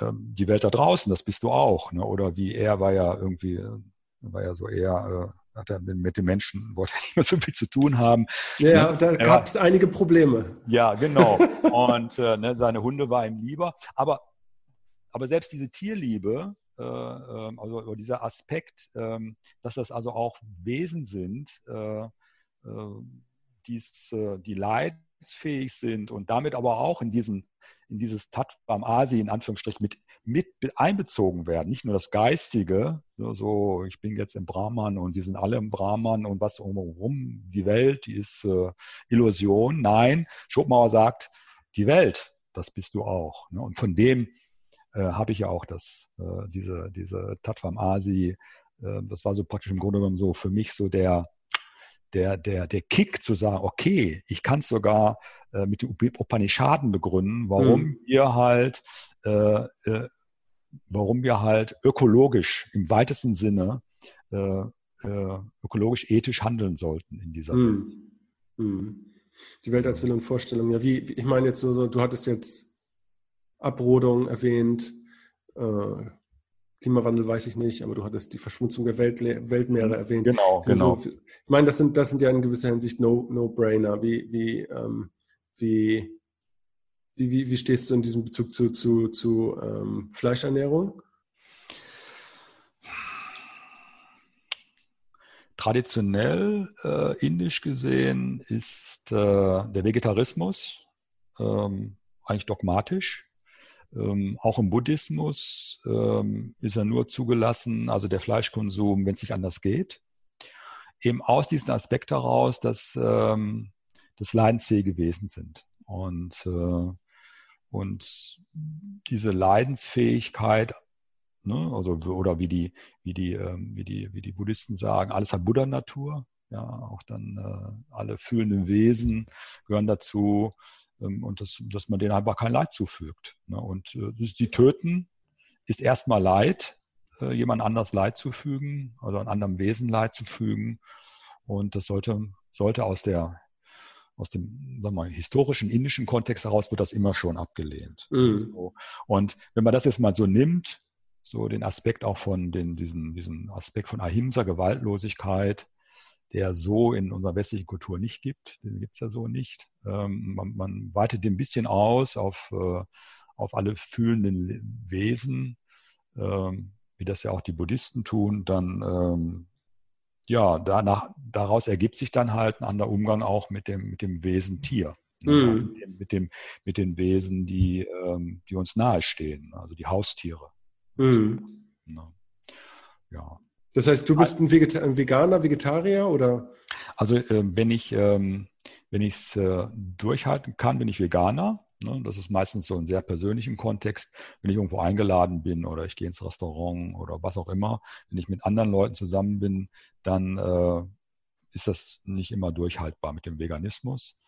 ähm, die Welt da draußen, das bist du auch. Ne, oder wie er war ja irgendwie, äh, war ja so eher äh, hat er mit den Menschen, wollte nicht mehr so viel zu tun haben. Ja, ne? da gab es einige Probleme. Ja, genau. Und äh, ne, seine Hunde war ihm lieber. Aber, aber selbst diese Tierliebe, äh, ähm, also dieser Aspekt, äh, dass das also auch Wesen sind, äh, äh, die's, äh, die leidensfähig sind und damit aber auch in diesen in dieses Tatvam Asi in Anführungsstrichen mit, mit einbezogen werden. Nicht nur das Geistige, so ich bin jetzt im Brahman und die sind alle im Brahman und was umherum, die Welt, die ist äh, Illusion. Nein, Schopenhauer sagt, die Welt, das bist du auch. Ne? Und von dem äh, habe ich ja auch das, äh, diese, diese Tatvam Asi, äh, das war so praktisch im Grunde genommen so für mich so der, der, der, der Kick zu sagen, okay, ich kann es sogar äh, mit den Upanishaden begründen, warum mhm. wir halt, äh, äh, warum wir halt ökologisch im weitesten Sinne äh, äh, ökologisch ethisch handeln sollten in dieser mhm. Welt. Mhm. Die Welt als Wille und Vorstellung. Ja, wie, ich meine jetzt so, so du hattest jetzt Abrodung erwähnt, äh, Klimawandel weiß ich nicht, aber du hattest die Verschmutzung der Welt, Weltmeere erwähnt. Genau, genau. ich meine, das sind, das sind ja in gewisser Hinsicht No-Brainer. No wie, wie, ähm, wie, wie, wie, stehst du in diesem Bezug zu, zu, zu ähm, Fleischernährung? traditionell äh, indisch gesehen ist äh, der Vegetarismus ähm, eigentlich dogmatisch. Ähm, auch im Buddhismus ähm, ist er nur zugelassen, also der Fleischkonsum, wenn es nicht anders geht. Eben aus diesem Aspekt heraus, dass ähm, das leidensfähige Wesen sind. Und, äh, und diese Leidensfähigkeit, ne, also, oder wie die, wie, die, ähm, wie, die, wie die Buddhisten sagen, alles hat Buddha-Natur. Ja, auch dann äh, alle fühlenden Wesen gehören dazu und das, dass man denen einfach kein Leid zufügt. Ne? Und äh, die töten ist erstmal Leid, äh, jemand anders Leid zufügen oder einem anderen Wesen Leid zufügen. Und das sollte, sollte aus der aus dem sagen wir mal, historischen indischen Kontext heraus wird das immer schon abgelehnt. Mhm. Und wenn man das jetzt mal so nimmt, so den Aspekt auch von den, diesen, diesen Aspekt von Ahimsa, Gewaltlosigkeit, der so in unserer westlichen Kultur nicht gibt. Den gibt es ja so nicht. Ähm, man, man, weitet den ein bisschen aus auf, äh, auf alle fühlenden Wesen, ähm, wie das ja auch die Buddhisten tun. Dann, ähm, ja, danach, daraus ergibt sich dann halt ein anderer Umgang auch mit dem, mit dem Wesen Tier. Mhm. Mit, dem, mit, dem, mit den Wesen, die, ähm, die uns nahestehen, also die Haustiere. Mhm. Ja. Das heißt, du bist ein, Vegeta ein Veganer, Vegetarier oder? Also äh, wenn ich ähm, wenn ich es äh, durchhalten kann, bin ich Veganer. Ne? Das ist meistens so in sehr persönlichen Kontext. Wenn ich irgendwo eingeladen bin oder ich gehe ins Restaurant oder was auch immer, wenn ich mit anderen Leuten zusammen bin, dann äh, ist das nicht immer durchhaltbar mit dem Veganismus.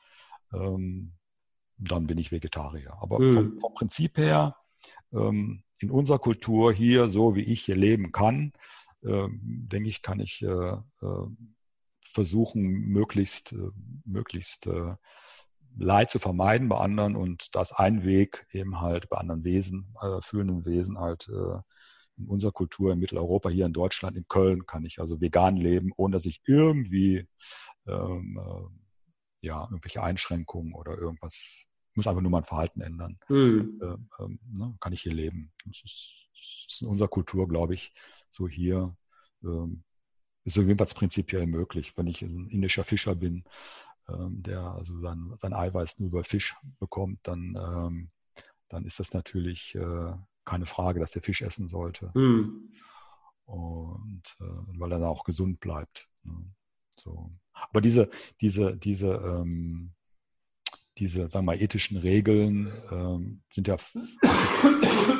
Ähm, dann bin ich Vegetarier. Aber mhm. vom, vom, Prinzip her, ähm, in unserer Kultur hier, so wie ich hier leben kann, denke ich, kann ich äh, äh, versuchen, möglichst, äh, möglichst Leid zu vermeiden bei anderen und das ein Weg eben halt bei anderen Wesen, äh, fühlenden Wesen halt äh, in unserer Kultur in Mitteleuropa, hier in Deutschland, in Köln kann ich also vegan leben, ohne dass ich irgendwie ähm, äh, ja, irgendwelche Einschränkungen oder irgendwas, muss einfach nur mein Verhalten ändern. Mhm. Ähm, ähm, ne, kann ich hier leben. Das ist, ist in unserer Kultur, glaube ich, so hier ähm, ist jedenfalls prinzipiell möglich. Wenn ich ein indischer Fischer bin, ähm, der also sein, sein Eiweiß nur über Fisch bekommt, dann, ähm, dann ist das natürlich äh, keine Frage, dass der Fisch essen sollte. Mhm. Und äh, weil er dann auch gesund bleibt. Ne? So. Aber diese, diese, diese, ähm, diese, sagen wir mal, ethischen Regeln ähm, sind ja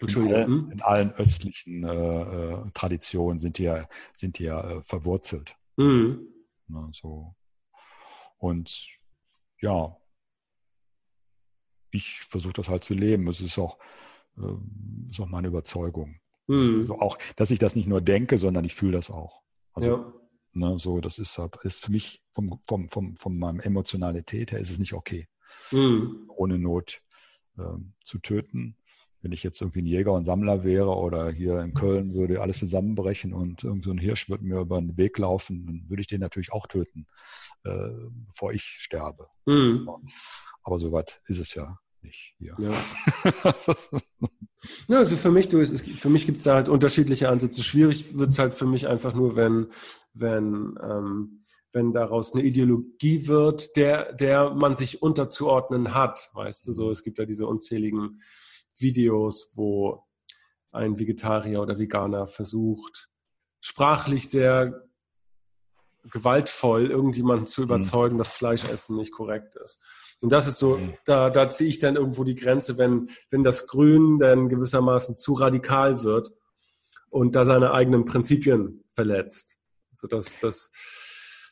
in, allen, in allen östlichen äh, äh, Traditionen sind die ja, sind die ja äh, verwurzelt. Mhm. Ne, so. Und ja, ich versuche das halt zu leben. Es ist auch, äh, ist auch meine Überzeugung. Mhm. Also auch, dass ich das nicht nur denke, sondern ich fühle das auch. Also, ja. ne, so, das ist, ist für mich vom, vom, vom, von meinem Emotionalität her ist es nicht okay, mhm. ohne Not äh, zu töten wenn ich jetzt irgendwie ein Jäger und Sammler wäre oder hier in Köln würde alles zusammenbrechen und irgend so ein Hirsch würde mir über den Weg laufen, dann würde ich den natürlich auch töten, äh, bevor ich sterbe. Mhm. Aber so weit ist es ja nicht hier. Ja. ja, also für mich, du, es, für mich gibt es da halt unterschiedliche Ansätze. Schwierig wird es halt für mich einfach nur, wenn, wenn, ähm, wenn daraus eine Ideologie wird, der, der man sich unterzuordnen hat. Weißt du, so, es gibt ja diese unzähligen Videos, wo ein Vegetarier oder Veganer versucht, sprachlich sehr gewaltvoll irgendjemanden zu mhm. überzeugen, mhm. dass Fleischessen nicht korrekt ist. Und das ist so, mhm. da, da ziehe ich dann irgendwo die Grenze, wenn, wenn das Grün dann gewissermaßen zu radikal wird und da seine eigenen Prinzipien verletzt. Also das, das,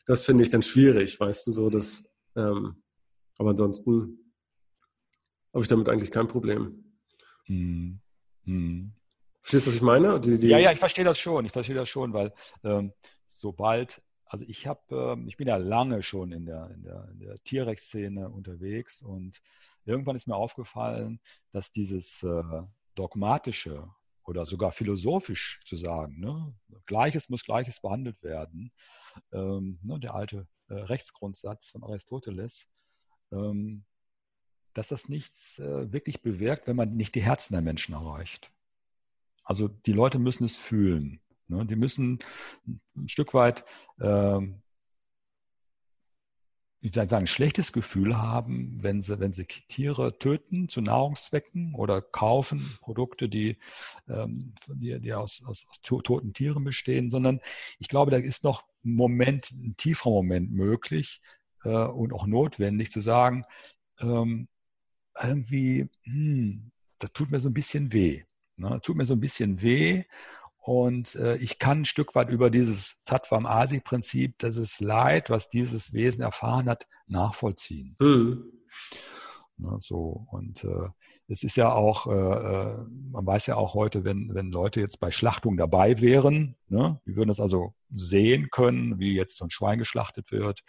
das finde ich dann schwierig, weißt du, so dass, ähm, aber ansonsten habe ich damit eigentlich kein Problem. Hm. Hm. Verstehst du, was ich meine? Die, die ja, ja, ich verstehe das schon. Ich verstehe das schon, weil ähm, sobald, also ich habe, ähm, ich bin ja lange schon in der, in der, in der Tierrechtsszene unterwegs und irgendwann ist mir aufgefallen, dass dieses äh, dogmatische oder sogar philosophisch zu sagen, ne, Gleiches muss Gleiches behandelt werden, ähm, ne, der alte äh, Rechtsgrundsatz von Aristoteles, ähm, dass das nichts äh, wirklich bewirkt, wenn man nicht die Herzen der Menschen erreicht. Also die Leute müssen es fühlen. Ne? Die müssen ein Stück weit ähm, ich sagen, ein schlechtes Gefühl haben, wenn sie, wenn sie Tiere töten zu Nahrungszwecken oder kaufen Produkte, die, ähm, die, die aus, aus, aus, toten Tieren bestehen, sondern ich glaube, da ist noch ein Moment, ein tieferer Moment möglich äh, und auch notwendig zu sagen, ähm, irgendwie, hm, das tut mir so ein bisschen weh. Ne? Tut mir so ein bisschen weh und äh, ich kann ein Stück weit über dieses Tatvam-Asi-Prinzip, dieses Leid, was dieses Wesen erfahren hat, nachvollziehen. Mhm. Na, so, und äh, es ist ja auch, äh, äh, man weiß ja auch heute, wenn, wenn Leute jetzt bei Schlachtung dabei wären, ne, die würden das also sehen können, wie jetzt so ein Schwein geschlachtet wird,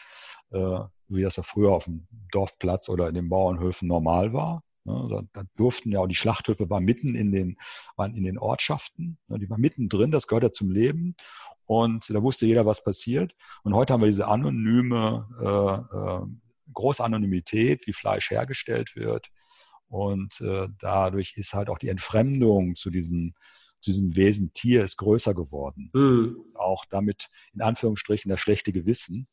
äh, wie das ja früher auf dem Dorfplatz oder in den Bauernhöfen normal war. Ne, da, da, durften ja auch die Schlachthöfe waren mitten in den, waren in den Ortschaften, ne, die waren mittendrin, das gehört ja zum Leben. Und da wusste jeder, was passiert. Und heute haben wir diese anonyme, äh, äh, große Anonymität, wie Fleisch hergestellt wird. Und äh, dadurch ist halt auch die Entfremdung zu diesem, zu diesem Wesen Tier ist größer geworden. Mhm. Auch damit in Anführungsstrichen das schlechte Gewissen.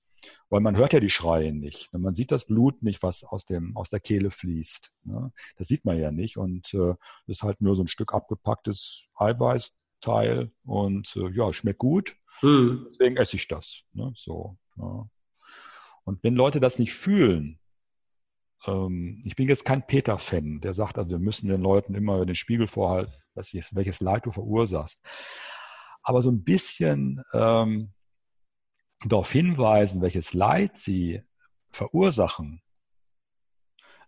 Weil man hört ja die Schreie nicht. Man sieht das Blut nicht, was aus, dem, aus der Kehle fließt. Ne? Das sieht man ja nicht. Und äh, das ist halt nur so ein Stück abgepacktes Eiweißteil. Und äh, ja, schmeckt gut. Mhm. Deswegen esse ich das. Ne? So, ja. Und wenn Leute das nicht fühlen, ähm, ich bin jetzt kein Peter-Fan, der sagt, also wir müssen den Leuten immer den Spiegel vorhalten, welches Leid du verursachst. Aber so ein bisschen ähm, darauf hinweisen, welches Leid sie verursachen,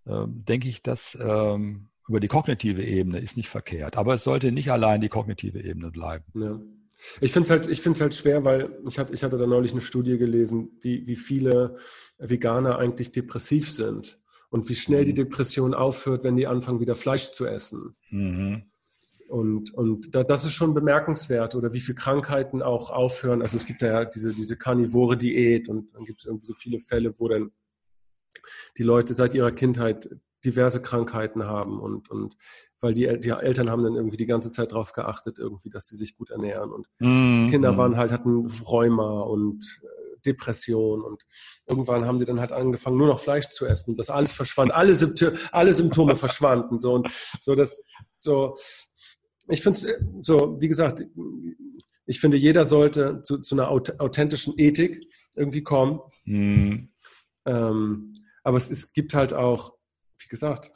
ähm, denke ich, dass ähm, über die kognitive Ebene ist nicht verkehrt. Aber es sollte nicht allein die kognitive Ebene bleiben. Ja. Ich finde es halt, halt schwer, weil ich, hab, ich hatte da neulich eine Studie gelesen, wie, wie viele Veganer eigentlich depressiv sind und wie schnell die mhm. Depression aufhört, wenn die anfangen, wieder Fleisch zu essen. Mhm. Und, und da, das ist schon bemerkenswert, oder wie viele Krankheiten auch aufhören. Also es gibt ja diese, diese karnivore Diät und dann gibt es irgendwie so viele Fälle, wo dann die Leute seit ihrer Kindheit diverse Krankheiten haben und, und weil die, die Eltern haben dann irgendwie die ganze Zeit darauf geachtet, irgendwie, dass sie sich gut ernähren. Und mm, Kinder mm. waren halt, hatten Rheuma und äh, Depression und irgendwann haben die dann halt angefangen, nur noch Fleisch zu essen. Und das alles verschwand, alle, Symptome, alle Symptome verschwanden. So und so das, so, ich finde es so, wie gesagt, ich finde, jeder sollte zu, zu einer authentischen Ethik irgendwie kommen. Mm. Ähm, aber es, es gibt halt auch, wie gesagt,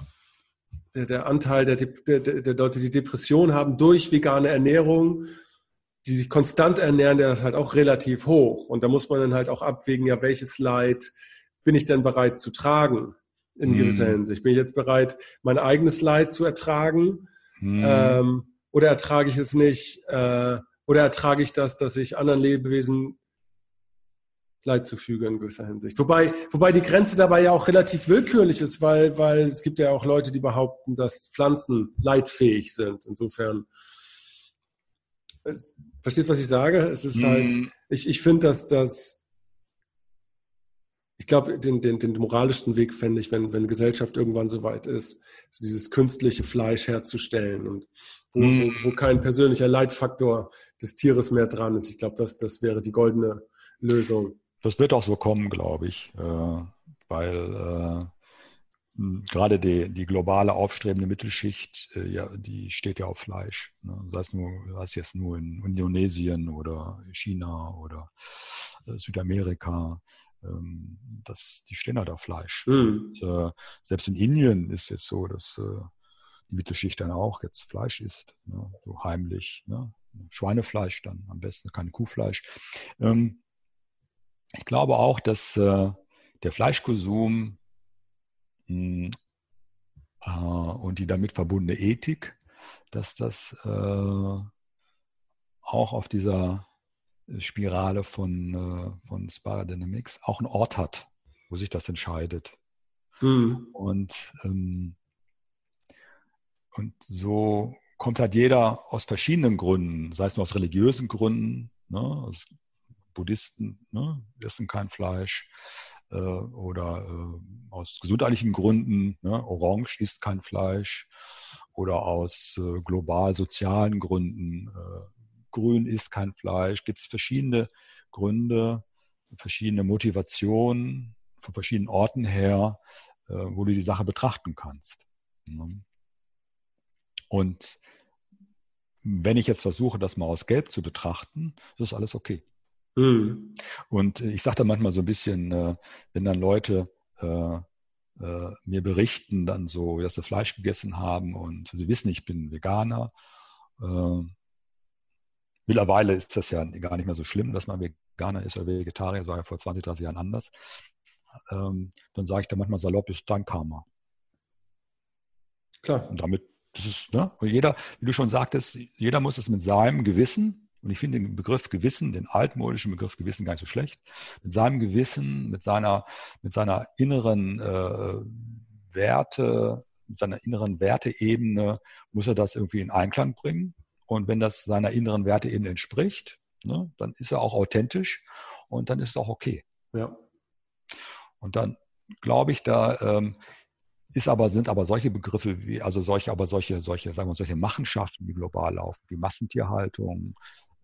der, der Anteil der, der, der, Leute, die Depression haben durch vegane Ernährung, die sich konstant ernähren, der ist halt auch relativ hoch. Und da muss man dann halt auch abwägen, ja, welches Leid bin ich denn bereit zu tragen in gewisser mm. Hinsicht? Bin ich jetzt bereit, mein eigenes Leid zu ertragen? Mm. Ähm, oder ertrage ich es nicht? Äh, oder ertrage ich das, dass ich anderen Lebewesen Leid zufüge in gewisser Hinsicht. Wobei, wobei die Grenze dabei ja auch relativ willkürlich ist, weil, weil es gibt ja auch Leute, die behaupten, dass Pflanzen leidfähig sind. Insofern, es, versteht, was ich sage? Es ist halt, mhm. ich, ich finde, dass das, ich glaube, den, den, den moralischsten Weg fände ich, wenn, wenn Gesellschaft irgendwann so weit ist, dieses künstliche Fleisch herzustellen und wo, wo, mhm. wo, kein persönlicher Leitfaktor des Tieres mehr dran ist. Ich glaube, das, das wäre die goldene Lösung. Das wird auch so kommen, glaube ich, äh, weil äh, gerade die, die globale aufstrebende Mittelschicht, äh, ja, die steht ja auf Fleisch. Ne? Sei, es nur, sei es jetzt nur in Indonesien oder China oder Südamerika. Ähm, das, die stehen halt auf Fleisch. Mhm. Und, äh, selbst in Indien ist jetzt so, dass äh, die Mittelschicht dann auch jetzt Fleisch isst, ne? so heimlich. Ne? Schweinefleisch dann am besten, kein Kuhfleisch. Ähm, ich glaube auch, dass äh, der Fleischkonsum mh, hm, äh, und die damit verbundene Ethik, dass das äh, auch auf dieser Spirale von, äh, von Spara Dynamics auch einen Ort hat, wo sich das entscheidet. Mhm. Und, ähm, und so kommt halt jeder aus verschiedenen Gründen, sei es nur aus religiösen Gründen, ne, aus Buddhisten ne, essen kein Fleisch äh, oder äh, aus gesundheitlichen Gründen, ne, Orange isst kein Fleisch oder aus äh, global sozialen Gründen, äh, grün isst kein Fleisch, gibt es verschiedene Gründe, verschiedene Motivationen von verschiedenen Orten her, äh, wo du die Sache betrachten kannst. Ne? Und wenn ich jetzt versuche, das mal aus Gelb zu betrachten, ist alles okay. Mhm. Und ich sage da manchmal so ein bisschen, äh, wenn dann Leute äh, mir berichten dann so, dass sie Fleisch gegessen haben und sie wissen, ich bin Veganer. Äh, mittlerweile ist das ja gar nicht mehr so schlimm, dass man Veganer ist oder Vegetarier, das war ja vor 20, 30 Jahren anders. Ähm, dann sage ich da manchmal salopp, ist dein Karma. Klar. Und damit, das ist, ne? Und jeder, wie du schon sagtest, jeder muss es mit seinem Gewissen und ich finde den Begriff Gewissen, den altmodischen Begriff Gewissen gar nicht so schlecht. Mit seinem Gewissen, mit seiner, mit seiner inneren äh, Werte, mit seiner inneren Werteebene muss er das irgendwie in Einklang bringen. Und wenn das seiner inneren Werteebene entspricht, ne, dann ist er auch authentisch und dann ist es auch okay. Ja. Und dann glaube ich, da ähm, ist aber, sind aber solche Begriffe wie, also solche, aber solche, solche, sagen wir, solche Machenschaften, die global laufen, wie Massentierhaltung,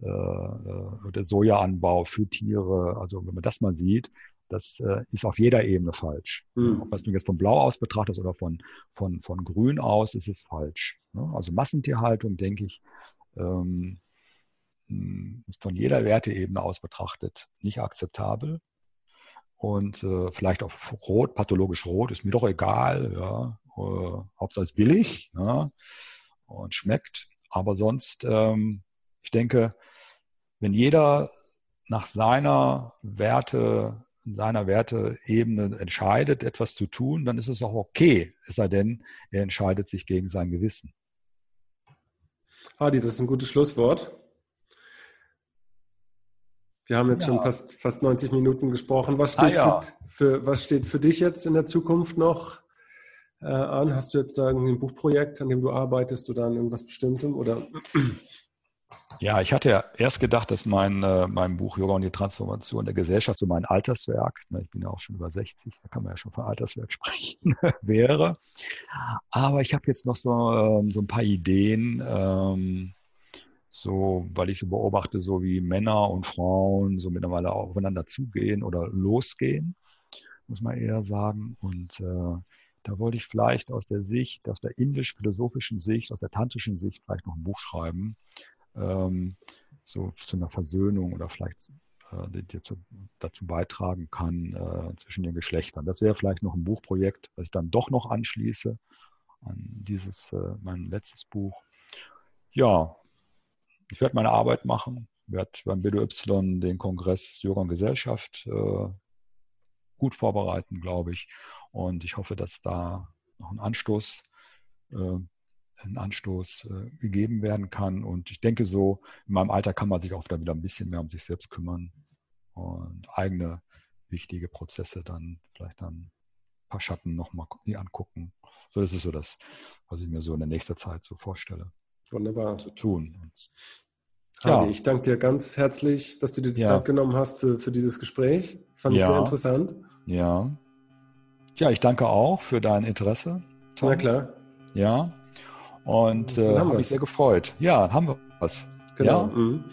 äh, äh, der Sojaanbau für Tiere. Also wenn man das mal sieht, das äh, ist auf jeder Ebene falsch. Mhm. Ob man es nun jetzt von Blau aus betrachtet oder von, von, von Grün aus, ist es falsch. Ne? Also Massentierhaltung, denke ich, ähm, ist von jeder Werteebene aus betrachtet nicht akzeptabel. Und äh, vielleicht auch rot, pathologisch rot, ist mir doch egal. Ja. Äh, Hauptsache billig ja, und schmeckt. Aber sonst ähm, ich denke, wenn jeder nach seiner Werte, seiner Werteebene entscheidet, etwas zu tun, dann ist es auch okay, es sei denn, er entscheidet sich gegen sein Gewissen. Hadi, das ist ein gutes Schlusswort. Wir haben jetzt ja. schon fast, fast 90 Minuten gesprochen. Was steht, ah, ja. für, für, was steht für dich jetzt in der Zukunft noch äh, an? Hast du jetzt da ein Buchprojekt, an dem du arbeitest oder an irgendwas Bestimmtem? Oder? Ja, ich hatte ja erst gedacht, dass mein, äh, mein Buch Yoga und die Transformation der Gesellschaft so mein Alterswerk, ne, ich bin ja auch schon über 60, da kann man ja schon von Alterswerk sprechen, wäre. Aber ich habe jetzt noch so, ähm, so ein paar Ideen, ähm, so, weil ich so beobachte, so wie Männer und Frauen so mittlerweile aufeinander zugehen oder losgehen, muss man eher sagen. Und äh, da wollte ich vielleicht aus der Sicht, aus der indisch-philosophischen Sicht, aus der tantrischen Sicht vielleicht noch ein Buch schreiben, ähm, so zu einer Versöhnung oder vielleicht äh, die, die zu, dazu beitragen kann äh, zwischen den Geschlechtern. Das wäre vielleicht noch ein Buchprojekt, was ich dann doch noch anschließe an dieses, äh, mein letztes Buch. Ja, ich werde meine Arbeit machen, werde beim BDY den Kongress Yoga und Gesellschaft äh, gut vorbereiten, glaube ich. Und ich hoffe, dass da noch ein Anstoß äh, ein Anstoß äh, gegeben werden kann. Und ich denke so, in meinem Alter kann man sich auch wieder ein bisschen mehr um sich selbst kümmern und eigene wichtige Prozesse dann vielleicht dann ein paar Schatten nochmal angucken. So, das ist so das, was ich mir so in der nächsten Zeit so vorstelle. Wunderbar. Zu tun. Und, ja. ich danke dir ganz herzlich, dass du dir die ja. Zeit genommen hast für, für dieses Gespräch. Das fand ja. ich sehr interessant. Ja. Ja, ich danke auch für dein Interesse. Tom. Na klar. Ja, und äh, habe mich sehr gefreut. Ja, haben wir was. Genau. Ja? Mhm.